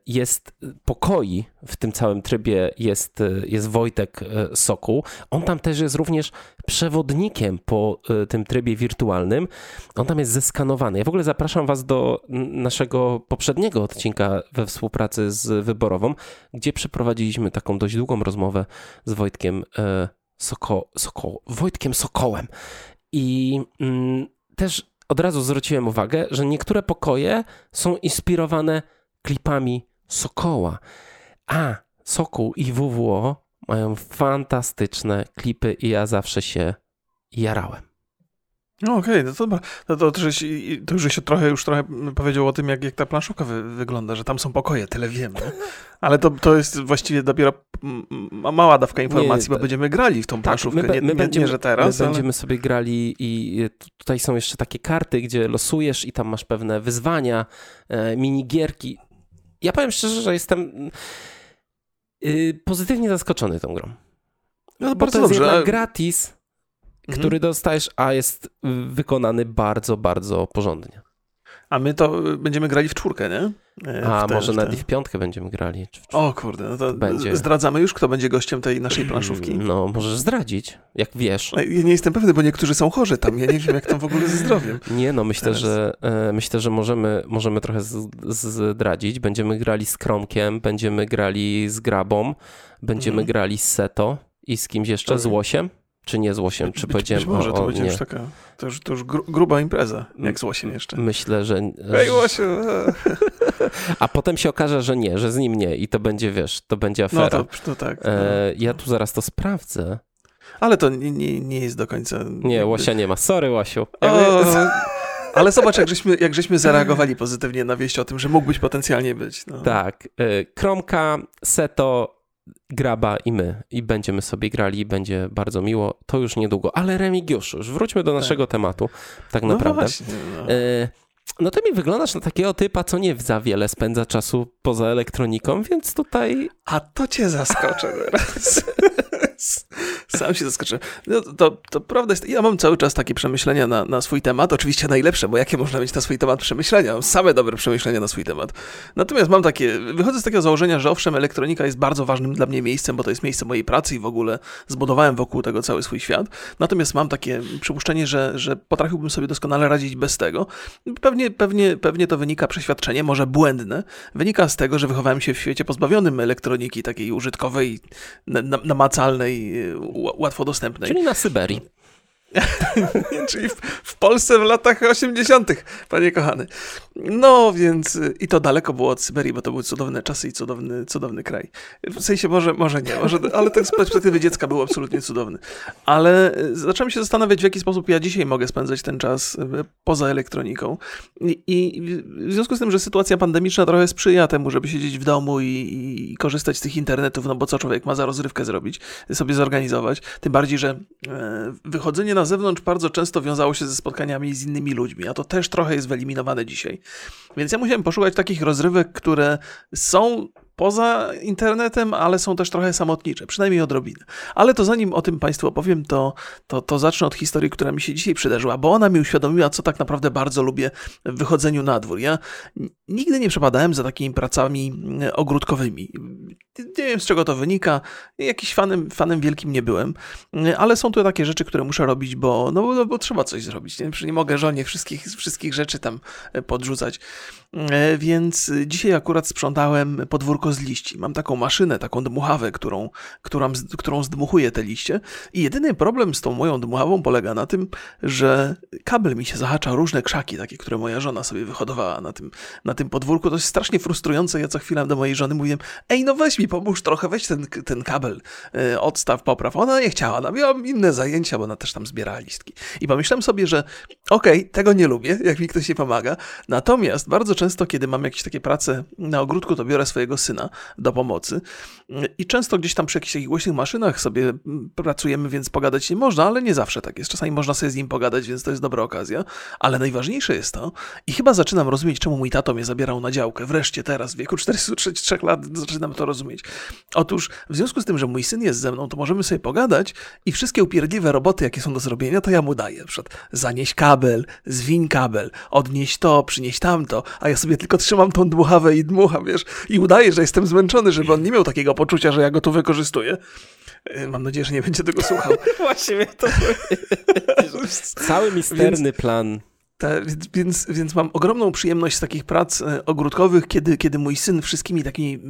jest pokoi w tym całym trybie jest, e, jest Wojtek e, Sokół. On tam też jest również przewodnikiem po tym trybie wirtualnym. On tam jest zeskanowany. Ja w ogóle zapraszam Was do naszego poprzedniego odcinka we współpracy z Wyborową, gdzie przeprowadziliśmy taką dość długą rozmowę z Wojtkiem Soko, Soko, Wojtkiem Sokołem. I mm, też od razu zwróciłem uwagę, że niektóre pokoje są inspirowane klipami Sokoła. A Sokół i WWO mają fantastyczne klipy i ja zawsze się jarałem. No okej, okay, no to, no to, to, to, już się trochę, już trochę powiedział o tym, jak, jak ta planszówka wy, wygląda, że tam są pokoje, tyle wiemy. Ale to, to jest właściwie dopiero mała dawka informacji, nie, bo będziemy grali w tą tak, planszówkę, my, my, nie, będziemy, nie, że teraz. My ale... będziemy sobie grali i tutaj są jeszcze takie karty, gdzie losujesz i tam masz pewne wyzwania, e, minigierki ja powiem szczerze, że jestem yy, pozytywnie zaskoczony tą grą. No, Bo to jest dobrze. gratis, mhm. który dostajesz, a jest wykonany bardzo, bardzo porządnie. A my to będziemy grali w czwórkę, nie? E, A te, może te... nawet i w piątkę będziemy grali. O kurde, no to będzie. zdradzamy już, kto będzie gościem tej naszej planszówki? No, możesz zdradzić, jak wiesz. Ja nie jestem pewny, bo niektórzy są chorzy tam, ja nie wiem jak tam w ogóle ze zdrowiem. Nie, no myślę, że e, myślę, że możemy, możemy trochę z, zdradzić. Będziemy grali z Kromkiem, będziemy grali z Grabą, będziemy mm. grali z Seto i z kimś jeszcze, z Łosiem. Czy nie z Łosiem, czy być, powiedziałem być może o, to będzie nie. już taka, to już, to już gruba impreza, jak z Łosiem jeszcze. Myślę, że... Hej Łosiu! A potem się okaże, że nie, że z nim nie i to będzie, wiesz, to będzie no afera. No to, to tak. No. E, ja tu zaraz to sprawdzę. Ale to nie, nie, nie jest do końca... Nie, Łosia nie ma. Sorry, Łosiu. O, ale zobacz, jak żeśmy, jak żeśmy zareagowali pozytywnie na wieść o tym, że mógłbyś potencjalnie być. No. Tak. E, Kromka, Seto, Graba i my. I będziemy sobie grali i będzie bardzo miło. To już niedługo. Ale Remigiuszu, już wróćmy do tak. naszego tak. tematu. Tak no naprawdę. Właśnie, no. E, no to mi wyglądasz na takiego typa, co nie za wiele spędza czasu poza elektroniką, więc tutaj... A to cię zaskoczę teraz. Sam się zaskoczyłem. No, to, to prawda jest, ja mam cały czas takie przemyślenia na, na swój temat, oczywiście najlepsze, bo jakie można mieć na swój temat przemyślenia? Mam same dobre przemyślenia na swój temat. Natomiast mam takie, wychodzę z takiego założenia, że owszem, elektronika jest bardzo ważnym dla mnie miejscem, bo to jest miejsce mojej pracy i w ogóle zbudowałem wokół tego cały swój świat. Natomiast mam takie przypuszczenie, że, że potrafiłbym sobie doskonale radzić bez tego. Pewnie, pewnie, pewnie to wynika przeświadczenie, może błędne, wynika z tego, że wychowałem się w świecie pozbawionym elektroniki takiej użytkowej, namacalnej, łatwo dostępnej. Czyli na Syberii. Czyli w, w, Polsce w latach 80., panie kochany. No więc i to daleko było od Syberii, bo to były cudowne czasy i cudowny, cudowny kraj. W sensie może, może nie, może, ale tak z perspektywy dziecka był absolutnie cudowny. Ale e, zacząłem się zastanawiać, w jaki sposób ja dzisiaj mogę spędzać ten czas e, poza elektroniką. I, i w związku z tym, że sytuacja pandemiczna trochę sprzyja temu, żeby siedzieć w domu i, i, korzystać z tych internetów, no bo co człowiek ma za rozrywkę zrobić, sobie zorganizować. Tym bardziej, że e, wychodzenie na zewnątrz bardzo często wiązało się ze spotkaniami z innymi ludźmi, a to też trochę jest wyeliminowane dzisiaj. Więc ja musiałem poszukać takich rozrywek, które są poza internetem, ale są też trochę samotnicze, przynajmniej odrobinę. Ale to zanim o tym Państwu opowiem, to, to, to zacznę od historii, która mi się dzisiaj przydarzyła, bo ona mi uświadomiła, co tak naprawdę bardzo lubię w wychodzeniu na dwór. Ja nigdy nie przepadałem za takimi pracami mm, ogródkowymi. Nie wiem, z czego to wynika. Jakiś fanem, fanem wielkim nie byłem, ale są tu takie rzeczy, które muszę robić, bo, no, bo, bo trzeba coś zrobić. Nie, nie mogę żonie wszystkich, wszystkich rzeczy tam e, podrzucać. E, więc dzisiaj akurat sprzątałem podwórko z liści. Mam taką maszynę, taką dmuchawę, którą, którą, którą zdmuchuję te liście. I jedyny problem z tą moją dmuchawą polega na tym, że kabel mi się zahacza różne krzaki, takie, które moja żona sobie wyhodowała na tym, na tym podwórku. To jest strasznie frustrujące. Ja co chwilę do mojej żony mówiłem, ej, no weź mi pomóż trochę, weź ten, ten kabel, yy, odstaw, popraw. Ona nie chciała, ona miała inne zajęcia, bo ona też tam zbierała listki. I pomyślałem sobie, że okej, okay, tego nie lubię, jak mi ktoś nie pomaga. Natomiast bardzo często często, kiedy mam jakieś takie prace na ogródku, to biorę swojego syna do pomocy. I często gdzieś tam przy jakichś takich głośnych maszynach sobie pracujemy, więc pogadać nie można, ale nie zawsze tak jest. Czasami można sobie z nim pogadać, więc to jest dobra okazja. Ale najważniejsze jest to, i chyba zaczynam rozumieć, czemu mój tato mnie zabierał na działkę. Wreszcie teraz, w wieku 43 lat, zaczynam to rozumieć. Otóż, w związku z tym, że mój syn jest ze mną, to możemy sobie pogadać i wszystkie upierdliwe roboty, jakie są do zrobienia, to ja mu daję. Na przykład zanieść kabel, zwiń kabel, odnieść to, przynieść tamto, a ja sobie tylko trzymam tą dmuchawę i dmucham, wiesz, i udaję, że jestem zmęczony, żeby on nie miał takiego poczucia, że ja go tu wykorzystuję. E, mam nadzieję, że nie będzie tego słuchał. Właściwie to... Cały misterny więc, plan. Ta, więc, więc mam ogromną przyjemność z takich prac e, ogródkowych, kiedy, kiedy mój syn wszystkimi takimi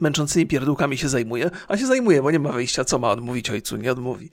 męczącymi pierdółkami się zajmuje, a się zajmuje, bo nie ma wyjścia, co ma odmówić ojcu, nie odmówi.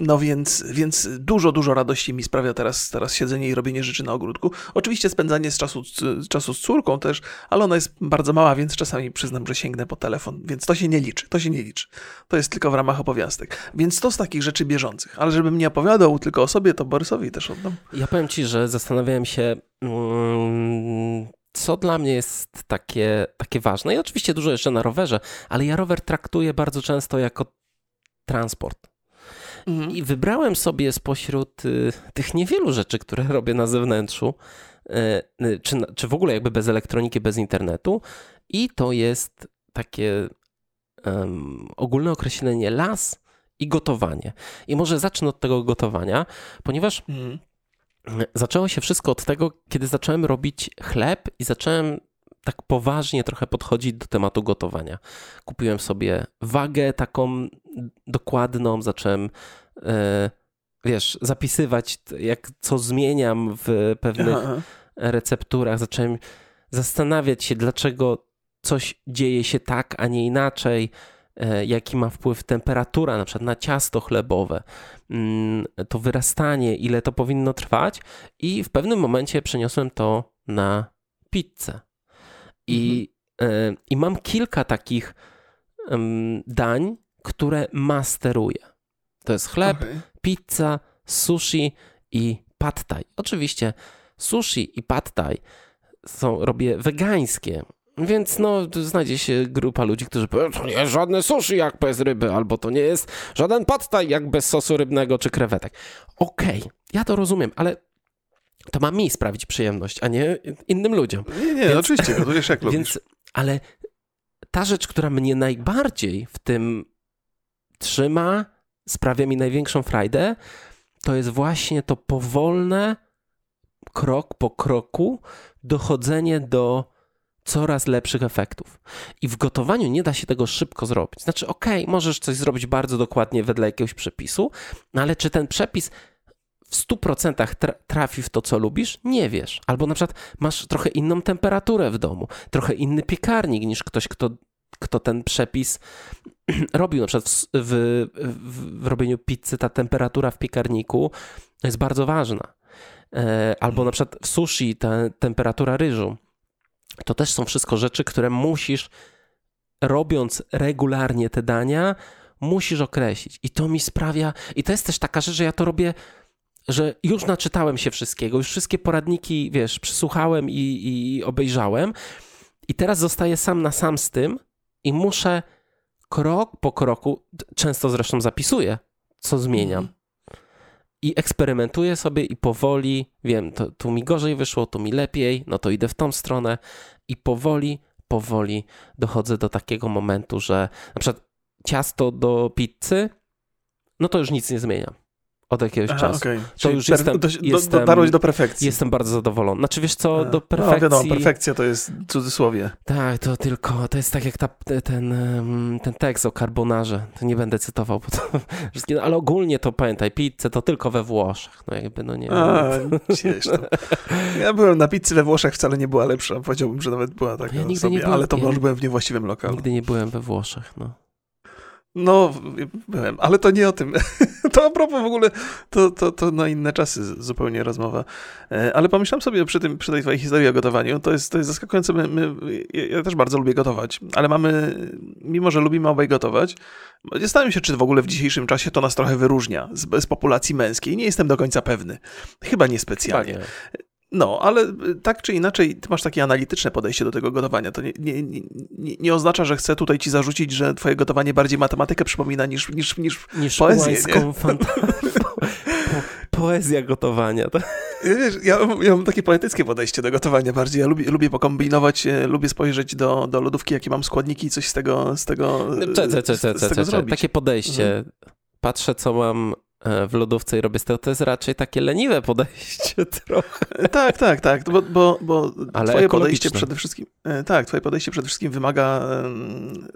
No więc, więc dużo, dużo radości mi sprawia teraz, teraz siedzenie i robienie rzeczy na ogródku. Oczywiście spędzanie z czasu, z czasu z córką też, ale ona jest bardzo mała, więc czasami przyznam, że sięgnę po telefon, więc to się nie liczy, to się nie liczy. To jest tylko w ramach opowiastek. Więc to z takich rzeczy bieżących. Ale żebym nie opowiadał tylko o sobie, to Borysowi też oddam. Ja powiem ci, że zastanawiałem się... Mm, co dla mnie jest takie, takie ważne. I oczywiście dużo jeszcze na rowerze, ale ja rower traktuję bardzo często jako transport. Mhm. I wybrałem sobie spośród y, tych niewielu rzeczy, które robię na zewnętrzu, y, y, czy, czy w ogóle jakby bez elektroniki, bez internetu, i to jest takie um, ogólne określenie las i gotowanie. I może zacznę od tego gotowania, ponieważ mhm. zaczęło się wszystko od tego, kiedy zacząłem robić chleb i zacząłem tak poważnie trochę podchodzić do tematu gotowania. Kupiłem sobie wagę taką dokładną, zacząłem e, wiesz, zapisywać jak co zmieniam w pewnych Aha. recepturach, zacząłem zastanawiać się, dlaczego coś dzieje się tak, a nie inaczej, e, jaki ma wpływ temperatura, na przykład na ciasto chlebowe, mm, to wyrastanie, ile to powinno trwać, i w pewnym momencie przeniosłem to na pizzę. I, mhm. i mam kilka takich dań, które masteruję. To jest chleb, okay. pizza, sushi i pad thai. Oczywiście sushi i pad thai są, robię wegańskie, więc no, znajdzie się grupa ludzi, którzy powiedzą, to nie jest żadne sushi jak bez ryby, albo to nie jest żaden pad thai jak bez sosu rybnego czy krewetek. Okej, okay, ja to rozumiem, ale to ma mi sprawić przyjemność, a nie innym ludziom. Nie, nie, więc, oczywiście, gotujesz jak lubisz. Więc, ale ta rzecz, która mnie najbardziej w tym trzyma, sprawia mi największą frajdę, to jest właśnie to powolne, krok po kroku, dochodzenie do coraz lepszych efektów. I w gotowaniu nie da się tego szybko zrobić. Znaczy, okej, okay, możesz coś zrobić bardzo dokładnie wedle jakiegoś przepisu, no ale czy ten przepis w 100% trafi w to, co lubisz, nie wiesz. Albo na przykład masz trochę inną temperaturę w domu, trochę inny piekarnik niż ktoś, kto, kto ten przepis robił. Na przykład w, w, w, robieniu pizzy ta temperatura w piekarniku jest bardzo ważna. E, albo na przykład w sushi ta temperatura ryżu. To też są wszystko rzeczy, które musisz, robiąc regularnie te dania, musisz określić. I to mi sprawia, i to jest też taka rzecz, że ja to robię że już naczytałem się wszystkiego, już wszystkie poradniki, wiesz, przysłuchałem i, i obejrzałem, i teraz zostaję sam na sam z tym i muszę krok po kroku, często zresztą zapisuję, co zmieniam. Mhm. I eksperymentuję sobie i powoli, wiem, to, tu mi gorzej wyszło, tu mi lepiej, no to idę w tą stronę i powoli, powoli dochodzę do takiego momentu, że na przykład ciasto do pizzy, no to już nic nie zmieniam od jakiegoś Aha, czasu. Okay. To już jestem, do, jestem, dotarłeś do perfekcji. Jestem bardzo zadowolony. Znaczy wiesz co, do perfekcji... No wiadomo, perfekcja to jest w cudzysłowie. Tak, to tylko, to jest tak jak ta, ten, ten tekst o carbonarze. To nie będę cytował, bo to wszystkie, ale ogólnie to pamiętaj, pizzę to tylko we Włoszech. No jakby, no nie A, Ja byłem na pizzy we Włoszech, wcale nie była lepsza. Powiedziałbym, że nawet była taka ja sobie, byłem, ale to może byłem w niewłaściwym lokalu. Nigdy nie byłem we Włoszech, no. No, byłem, ale to nie o tym. To a propos w ogóle, to, to, to na inne czasy zupełnie rozmowa. E, ale pomyślałem sobie przy, tym, przy tej twojej historii o gotowaniu, to jest, to jest zaskakujące. My, my, ja też bardzo lubię gotować, ale mamy, mimo że lubimy obaj gotować, zastanawiam się, czy w ogóle w dzisiejszym czasie to nas trochę wyróżnia z, z populacji męskiej. Nie jestem do końca pewny. Chyba niespecjalnie. Chyba nie. No, ale y, tak czy inaczej, ty masz takie analityczne podejście do tego gotowania. To nie, nie, nie, nie, oznacza, że chcę tutaj ci zarzucić, że twoje gotowanie bardziej matematykę przypomina niż, niż, niż, niż poezję. Poezja gotowania. To... Wiesz, ja, ja, mam takie poetyckie podejście do gotowania bardziej. Ja lubię, lubię pokombinować, e, lubię spojrzeć do, do lodówki, jakie mam składniki i coś z tego, z tego, cze, cze, cze, z, z tego zrobić. Takie podejście. Mhm. Patrzę, co mam w lodówce i robię z tego, to jest raczej takie leniwe podejście trochę. Tak, tak, tak, bo, bo, bo Ale twoje podejście przede wszystkim, e, tak, twoje podejście przede wszystkim wymaga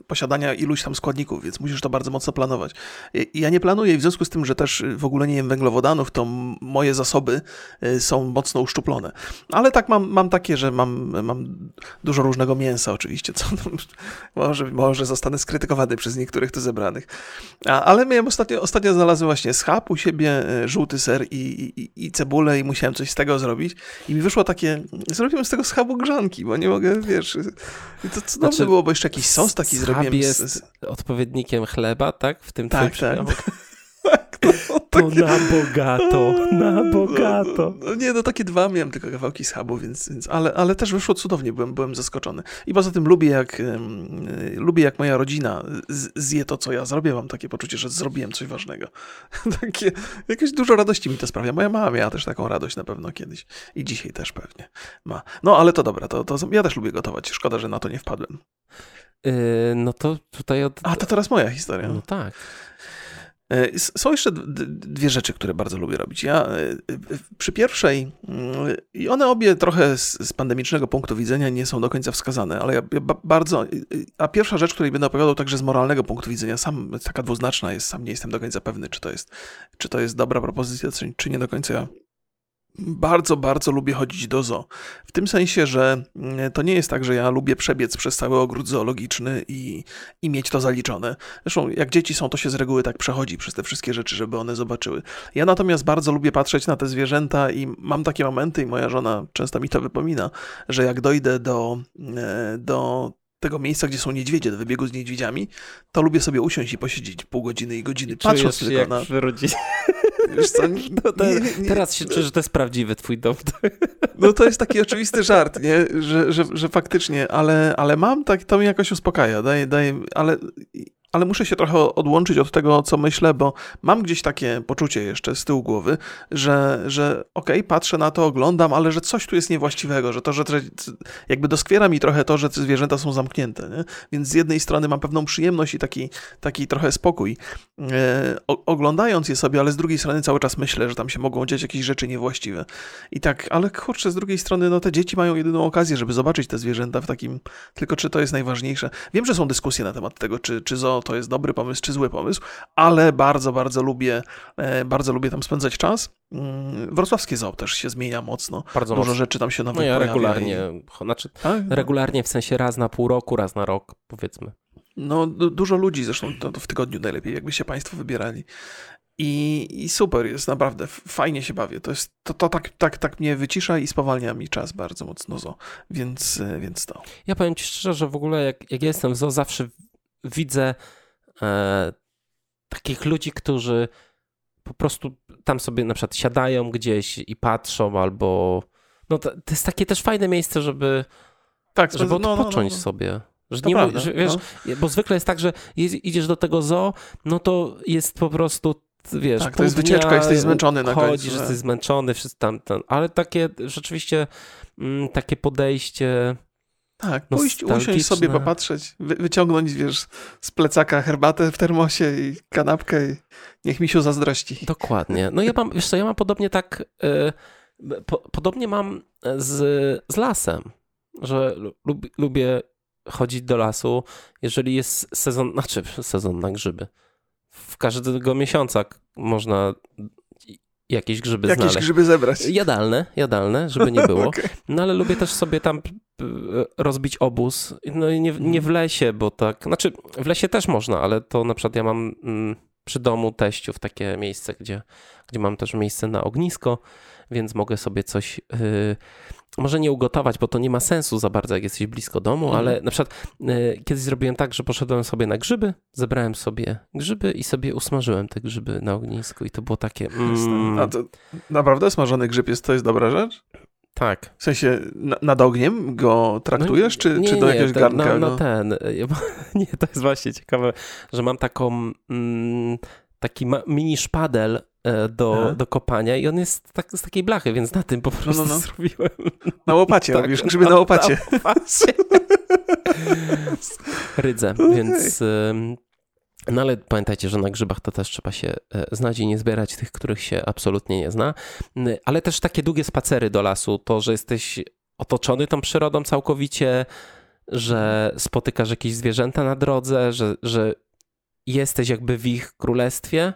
posiadania iluś tam składników, więc musisz to bardzo mocno planować. Ja nie planuję i w związku z tym, że też w ogóle nie jem węglowodanów, to moje zasoby e, są mocno uszczuplone. Ale tak mam, mam takie, że mam, mam dużo różnego mięsa oczywiście, co może, może zostanę skrytykowany przez niektórych tu zebranych. A, ale miałem ostatnio, ostatnio znalazłem właśnie schab, schab u siebie e, żółty ser i, i, i cebulę i musiałem coś z tego zrobić i mi wyszło takie, zrobiłem z tego schabu grzanki, bo nie mogę, wiesz, to cudowne znaczy, było, bo jeszcze jakiś sos taki zrobiłem. jest z... odpowiednikiem chleba, tak? W tym tak, tak. tak, no, to na bogato, na bogato. No, no, nie, no takie dwa miałem tylko kawałki schabu, więc, więc ale, ale też wyszło cudownie, byłem, byłem zaskoczony. I poza tym lubię jak, um, lubię jak moja rodzina zje to, co ja zrobię. Mam takie poczucie, że zrobiłem coś ważnego. takie, jakieś dużo radości mi to sprawia. Moja mama miała też taką radość na pewno kiedyś. I dzisiaj też pewnie ma. No, ale to dobra, to, to ja też lubię gotować. Szkoda, że na to nie wpadłem. Yy, no to tutaj od... A, to teraz moja historia. No tak. E, są jeszcze dwie rzeczy, które bardzo lubię robić. Ja e, przy pierwszej, mm, i one obie trochę z, pandemicznego punktu widzenia nie są do końca wskazane, ale ja, bardzo. A pierwsza rzecz, której będę opowiadał także z moralnego punktu widzenia, sam taka dwuznaczna jest, sam nie jestem do końca pewny, czy to jest, czy to jest dobra propozycja, czy nie do końca bardzo, bardzo lubię chodzić do zoo. W tym sensie, że mm, to nie jest tak, że ja lubię przebiec przez cały ogród zoologiczny i, i mieć to zaliczone. Zresztą, jak dzieci są, to się z reguły tak przechodzi przez te wszystkie rzeczy, żeby one zobaczyły. Ja natomiast bardzo lubię patrzeć na te zwierzęta i mam takie momenty, i moja żona często mi to wypomina, że jak dojdę do, e, do tego miejsca, gdzie są niedźwiedzie, do wybiegu z niedźwiedziami, to lubię sobie usiąść i posiedzieć pół godziny i godziny, patrząc tylko jak na... w rodzinie. Wiesz co, no to, nie, nie, teraz się czuję, że to jest prawdziwy twój dom. No to jest taki oczywisty żart, nie? Że, że, że faktycznie, ale, ale mam, tak, to mi jakoś uspokaja, daje, daje, ale ale muszę się trochę odłączyć od tego, co myślę, bo mam gdzieś takie poczucie jeszcze z tyłu głowy, że, że okej, okay, patrzę na to, oglądam, ale że coś tu jest niewłaściwego, że to, że jakby doskwiera mi trochę to, że te zwierzęta są zamknięte, nie? więc z jednej strony mam pewną przyjemność i taki, taki trochę spokój e, oglądając je sobie, ale z drugiej strony cały czas myślę, że tam się mogą dziać jakieś rzeczy niewłaściwe. I tak, ale kurczę, z drugiej strony, no te dzieci mają jedyną okazję, żeby zobaczyć te zwierzęta w takim, tylko czy to jest najważniejsze? Wiem, że są dyskusje na temat tego, czy, czy to jest dobry pomysł czy zły pomysł, ale bardzo, bardzo lubię, e, bardzo lubię tam spędzać czas. Mm, wrocławskie zoo też się zmienia mocno. Bardzo Dużo mocno. rzeczy tam się nowych no ja regularnie, i... znaczy tak? regularnie w sensie raz na pół roku, raz na rok powiedzmy. No, dużo ludzi, zresztą to, to w tygodniu najlepiej, jakby się Państwo wybierali. I, I, super jest, naprawdę, fajnie się bawię. To, jest, to, to tak, tak, tak mnie wycisza i spowalnia mi czas bardzo mocno zo, więc, e, więc to. Ja powiem Ci szczerze, że w ogóle jak, jak jestem w zo, zawsze widzę e, takich ludzi, którzy po prostu tam sobie na przykład siadają gdzieś i patrzą, albo. No to, to jest takie też fajne miejsce, żeby, tak, żeby odpocząć no, no, no, no. sobie. Że nie, prawda, że, wiesz, no. Bo zwykle jest tak, że idziesz do tego zoo, no to jest po prostu wiesz, tak, to jest wycieczka, jesteś zmęczony na końcu. że jesteś zmęczony, wszystko tam, tam, ale takie rzeczywiście m, mm, takie podejście tak, pójść, usiąść sobie, popatrzeć, wy, wyciągnąć, wiesz, z plecaka herbatę w termosie i kanapkę i niech mi się zazdrości. Dokładnie. No ja mam, wiesz co, ja mam podobnie tak, y, po, podobnie mam z, z lasem, że lub, lubię chodzić do lasu, jeżeli jest sezon, znaczy sezon na grzyby. W każdego miesiąca można jakieś grzyby jakieś znaleźć. grzyby zebrać. Jadalne, jadalne, żeby nie było. okay. No ale lubię też sobie tam rozbić obóz. No i nie, nie w lesie, bo tak, znaczy w lesie też można, ale to na przykład ja mam mm, przy domu teściów takie miejsce, gdzie, gdzie mam też miejsce na ognisko, więc mogę sobie coś yy, może nie ugotować, bo to nie ma sensu za bardzo, jak jesteś blisko domu, mhm. ale na przykład y, kiedyś zrobiłem tak, że poszedłem sobie na grzyby, zebrałem sobie grzyby i sobie usmażyłem te grzyby na ognisku i to było takie... Mm, A to naprawdę smażony grzyb jest, to jest dobra rzecz? Tak. W sensie na, nad ogniem go traktujesz, no, czy, nie, czy do nie, jakiegoś garnka? No, no ten, nie, to jest właśnie ciekawe, że mam taką... Mm, taki mini szpadel e, do, do kopania i on jest tak, z takiej blachy, więc na tym po prostu no, no, no. zrobiłem. Na łopacie tak, robisz, grzyby na, na łopacie. Na łopacie. Rydze, okay. więc... No ale pamiętajcie, że na grzybach to też trzeba się e, znać i nie zbierać tych, których się absolutnie nie zna. Ale też takie długie spacery do lasu, to, że jesteś otoczony tą przyrodą całkowicie, że spotykasz jakieś zwierzęta na drodze, że, że jesteś jakby w ich królestwie,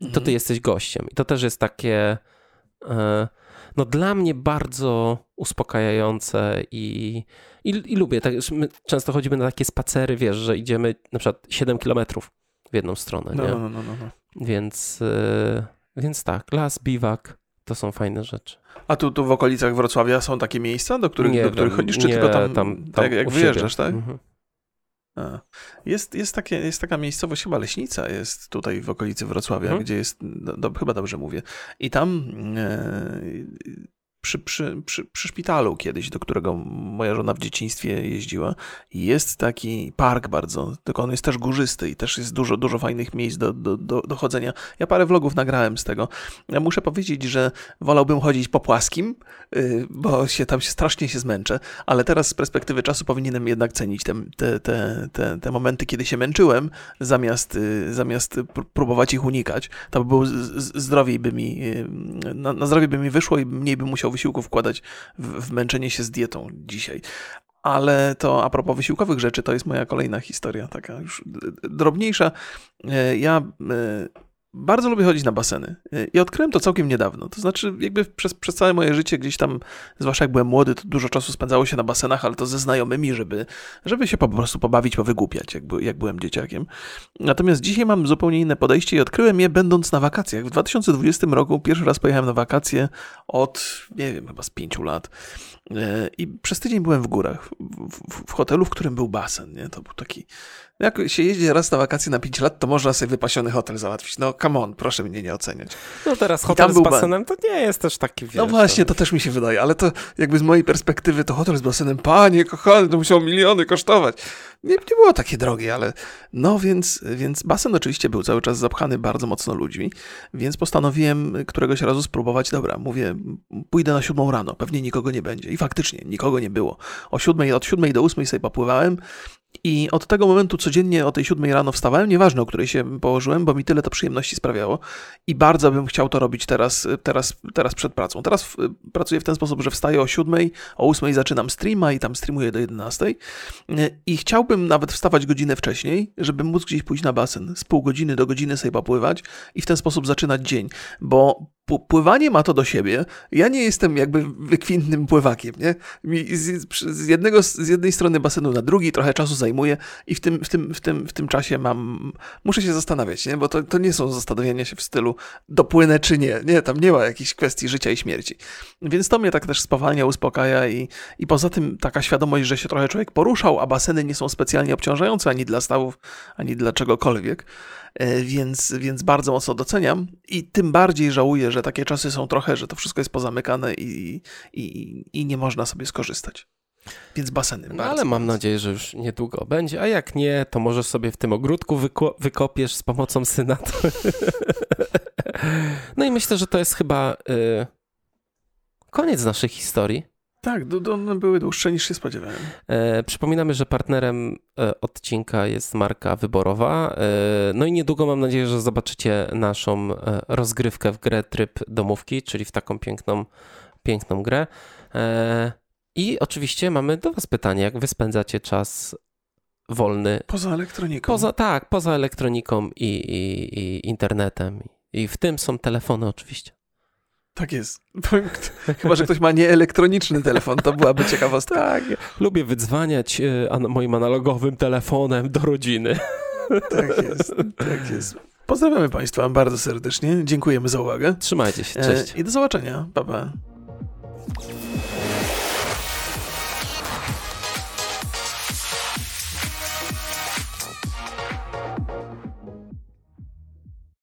to ty mhm. jesteś gościem. I to też jest takie, e, no dla mnie bardzo uspokajające i, i, i lubię. Tak, my często chodzimy na takie spacery, wiesz, że idziemy na przykład 7 kilometrów w jedną stronę, no, nie? No, no, no, no. Więc, e, więc tak, las, biwak, to są fajne rzeczy. A tu, tu w okolicach Wrocławia są takie miejsca, do których, nie do których chodzisz, czy nie, tylko tam, tam, tam jak, jak wyjeżdżasz, tak? Mhm. Jest, jest, takie, jest taka miejscowość, chyba Leśnica jest tutaj w okolicy Wrocławia, hmm. gdzie jest, do, chyba dobrze mówię, i tam e, przy, przy, przy, przy szpitalu kiedyś, do którego moja żona w dzieciństwie jeździła. Jest taki park bardzo, tylko on jest też górzysty i też jest dużo, dużo fajnych miejsc do, do, do, do chodzenia. Ja parę vlogów nagrałem z tego. Ja muszę powiedzieć, że wolałbym chodzić po płaskim, y, bo się tam się strasznie się zmęczę, ale teraz z perspektywy czasu powinienem jednak cenić te, te, te, te, te momenty, kiedy się męczyłem, zamiast, y, zamiast próbować ich unikać. To by było zdrowiej by mi, y, na, na zdrowie by mi wyszło i mniej bym musiał wysiłku wkładać w, w męczenie się z dietą dzisiaj. Ale to a propos wysiłkowych rzeczy, to jest moja kolejna historia, taka już drobniejsza. E, ja e, bardzo lubię chodzić na baseny i odkryłem to całkiem niedawno. To znaczy, jakby przez, przez całe moje życie gdzieś tam, zwłaszcza jak byłem młody, to dużo czasu spędzało się na basenach, ale to ze znajomymi, żeby, żeby się po prostu pobawić, powygłupiać, jak, jak byłem dzieciakiem. Natomiast dzisiaj mam zupełnie inne podejście i odkryłem je będąc na wakacjach. W 2020 roku pierwszy raz pojechałem na wakacje od, nie wiem, chyba z pięciu lat. E, I przez tydzień byłem w górach, w, w, w, hotelu, w którym był basen. Nie? To był taki. Jak się jeździ raz na wakacje na 5 lat, to można sobie wypasiony hotel załatwić. No, come on, proszę mnie nie oceniać. No teraz hotel z basenem to nie jest też taki wiesz, No właśnie, to też mi się wydaje, ale to jakby z mojej perspektywy to hotel z basenem, panie kochany, to musiał miliony kosztować. Nie, nie było takie drogie, ale no więc, więc basen oczywiście był cały czas zapchany bardzo mocno ludźmi, więc postanowiłem któregoś razu spróbować, dobra, mówię, pójdę na siódmą rano, pewnie nikogo nie będzie. I faktycznie, nikogo nie było. O siódmej, od siódmej do ósmej sobie popływałem i od tego momentu codziennie o tej siódmej rano wstawałem, nieważne o której się położyłem, bo mi tyle to przyjemności sprawiało i bardzo bym chciał to robić teraz, teraz, teraz przed pracą. Teraz pracuję w ten sposób, że wstaję o siódmej, o ósmej zaczynam streama i tam streamuję do jedenastej i chciałbym nawet wstawać godzinę wcześniej, żeby móc gdzieś pójść na basen, z pół godziny do godziny sobie popływać i w ten sposób zaczynać dzień, bo pływanie ma to do siebie. Ja nie jestem jakby wykwintnym pływakiem, nie? Z, z, jednego, z jednej strony basenu na drugi trochę czasu zajmuje i w tym, w tym, w tym, w tym czasie mam, muszę się zastanawiać, nie? Bo to, to nie są zastanowienia się w stylu dopłynę czy nie. Nie, tam nie ma jakichś kwestii życia i śmierci. Więc to mnie tak też spowalnia, uspokaja i, i poza tym taka świadomość, że się trochę człowiek poruszał, a baseny nie są specjalnie obciążające ani dla stawów, ani dla czegokolwiek. E, więc, więc bardzo mocno doceniam i tym bardziej żałuję, że takie czasy są trochę, że to wszystko jest pozamykane i, i, i nie można sobie skorzystać. Więc baseny. No, ale mam nadzieję, że już niedługo będzie, a jak nie, to może sobie w tym ogródku wyko wykopiesz z pomocą syna. no i myślę, że to jest chyba y, koniec naszej historii. Tak, one były dłuższe niż się spodziewałem. E, przypominamy, że partnerem e, odcinka jest marka wyborowa. E, no i niedługo mam nadzieję, że zobaczycie naszą e, rozgrywkę w grę tryb domówki, czyli w taką piękną, piękną grę. E, I oczywiście mamy do Was pytanie, jak wy spędzacie czas wolny? Poza elektroniką. Poza, tak, poza elektroniką i, i, i internetem. I w tym są telefony oczywiście. Tak jest. Chyba, że ktoś ma nieelektroniczny telefon, to byłaby ciekawostka. Tak, lubię wydzwaniać e, moim analogowym telefonem do rodziny. Tak jest, tak jest. Pozdrawiamy Państwa bardzo serdecznie. Dziękujemy za uwagę. Trzymajcie się, cześć. E, I do zobaczenia. Pa, pa.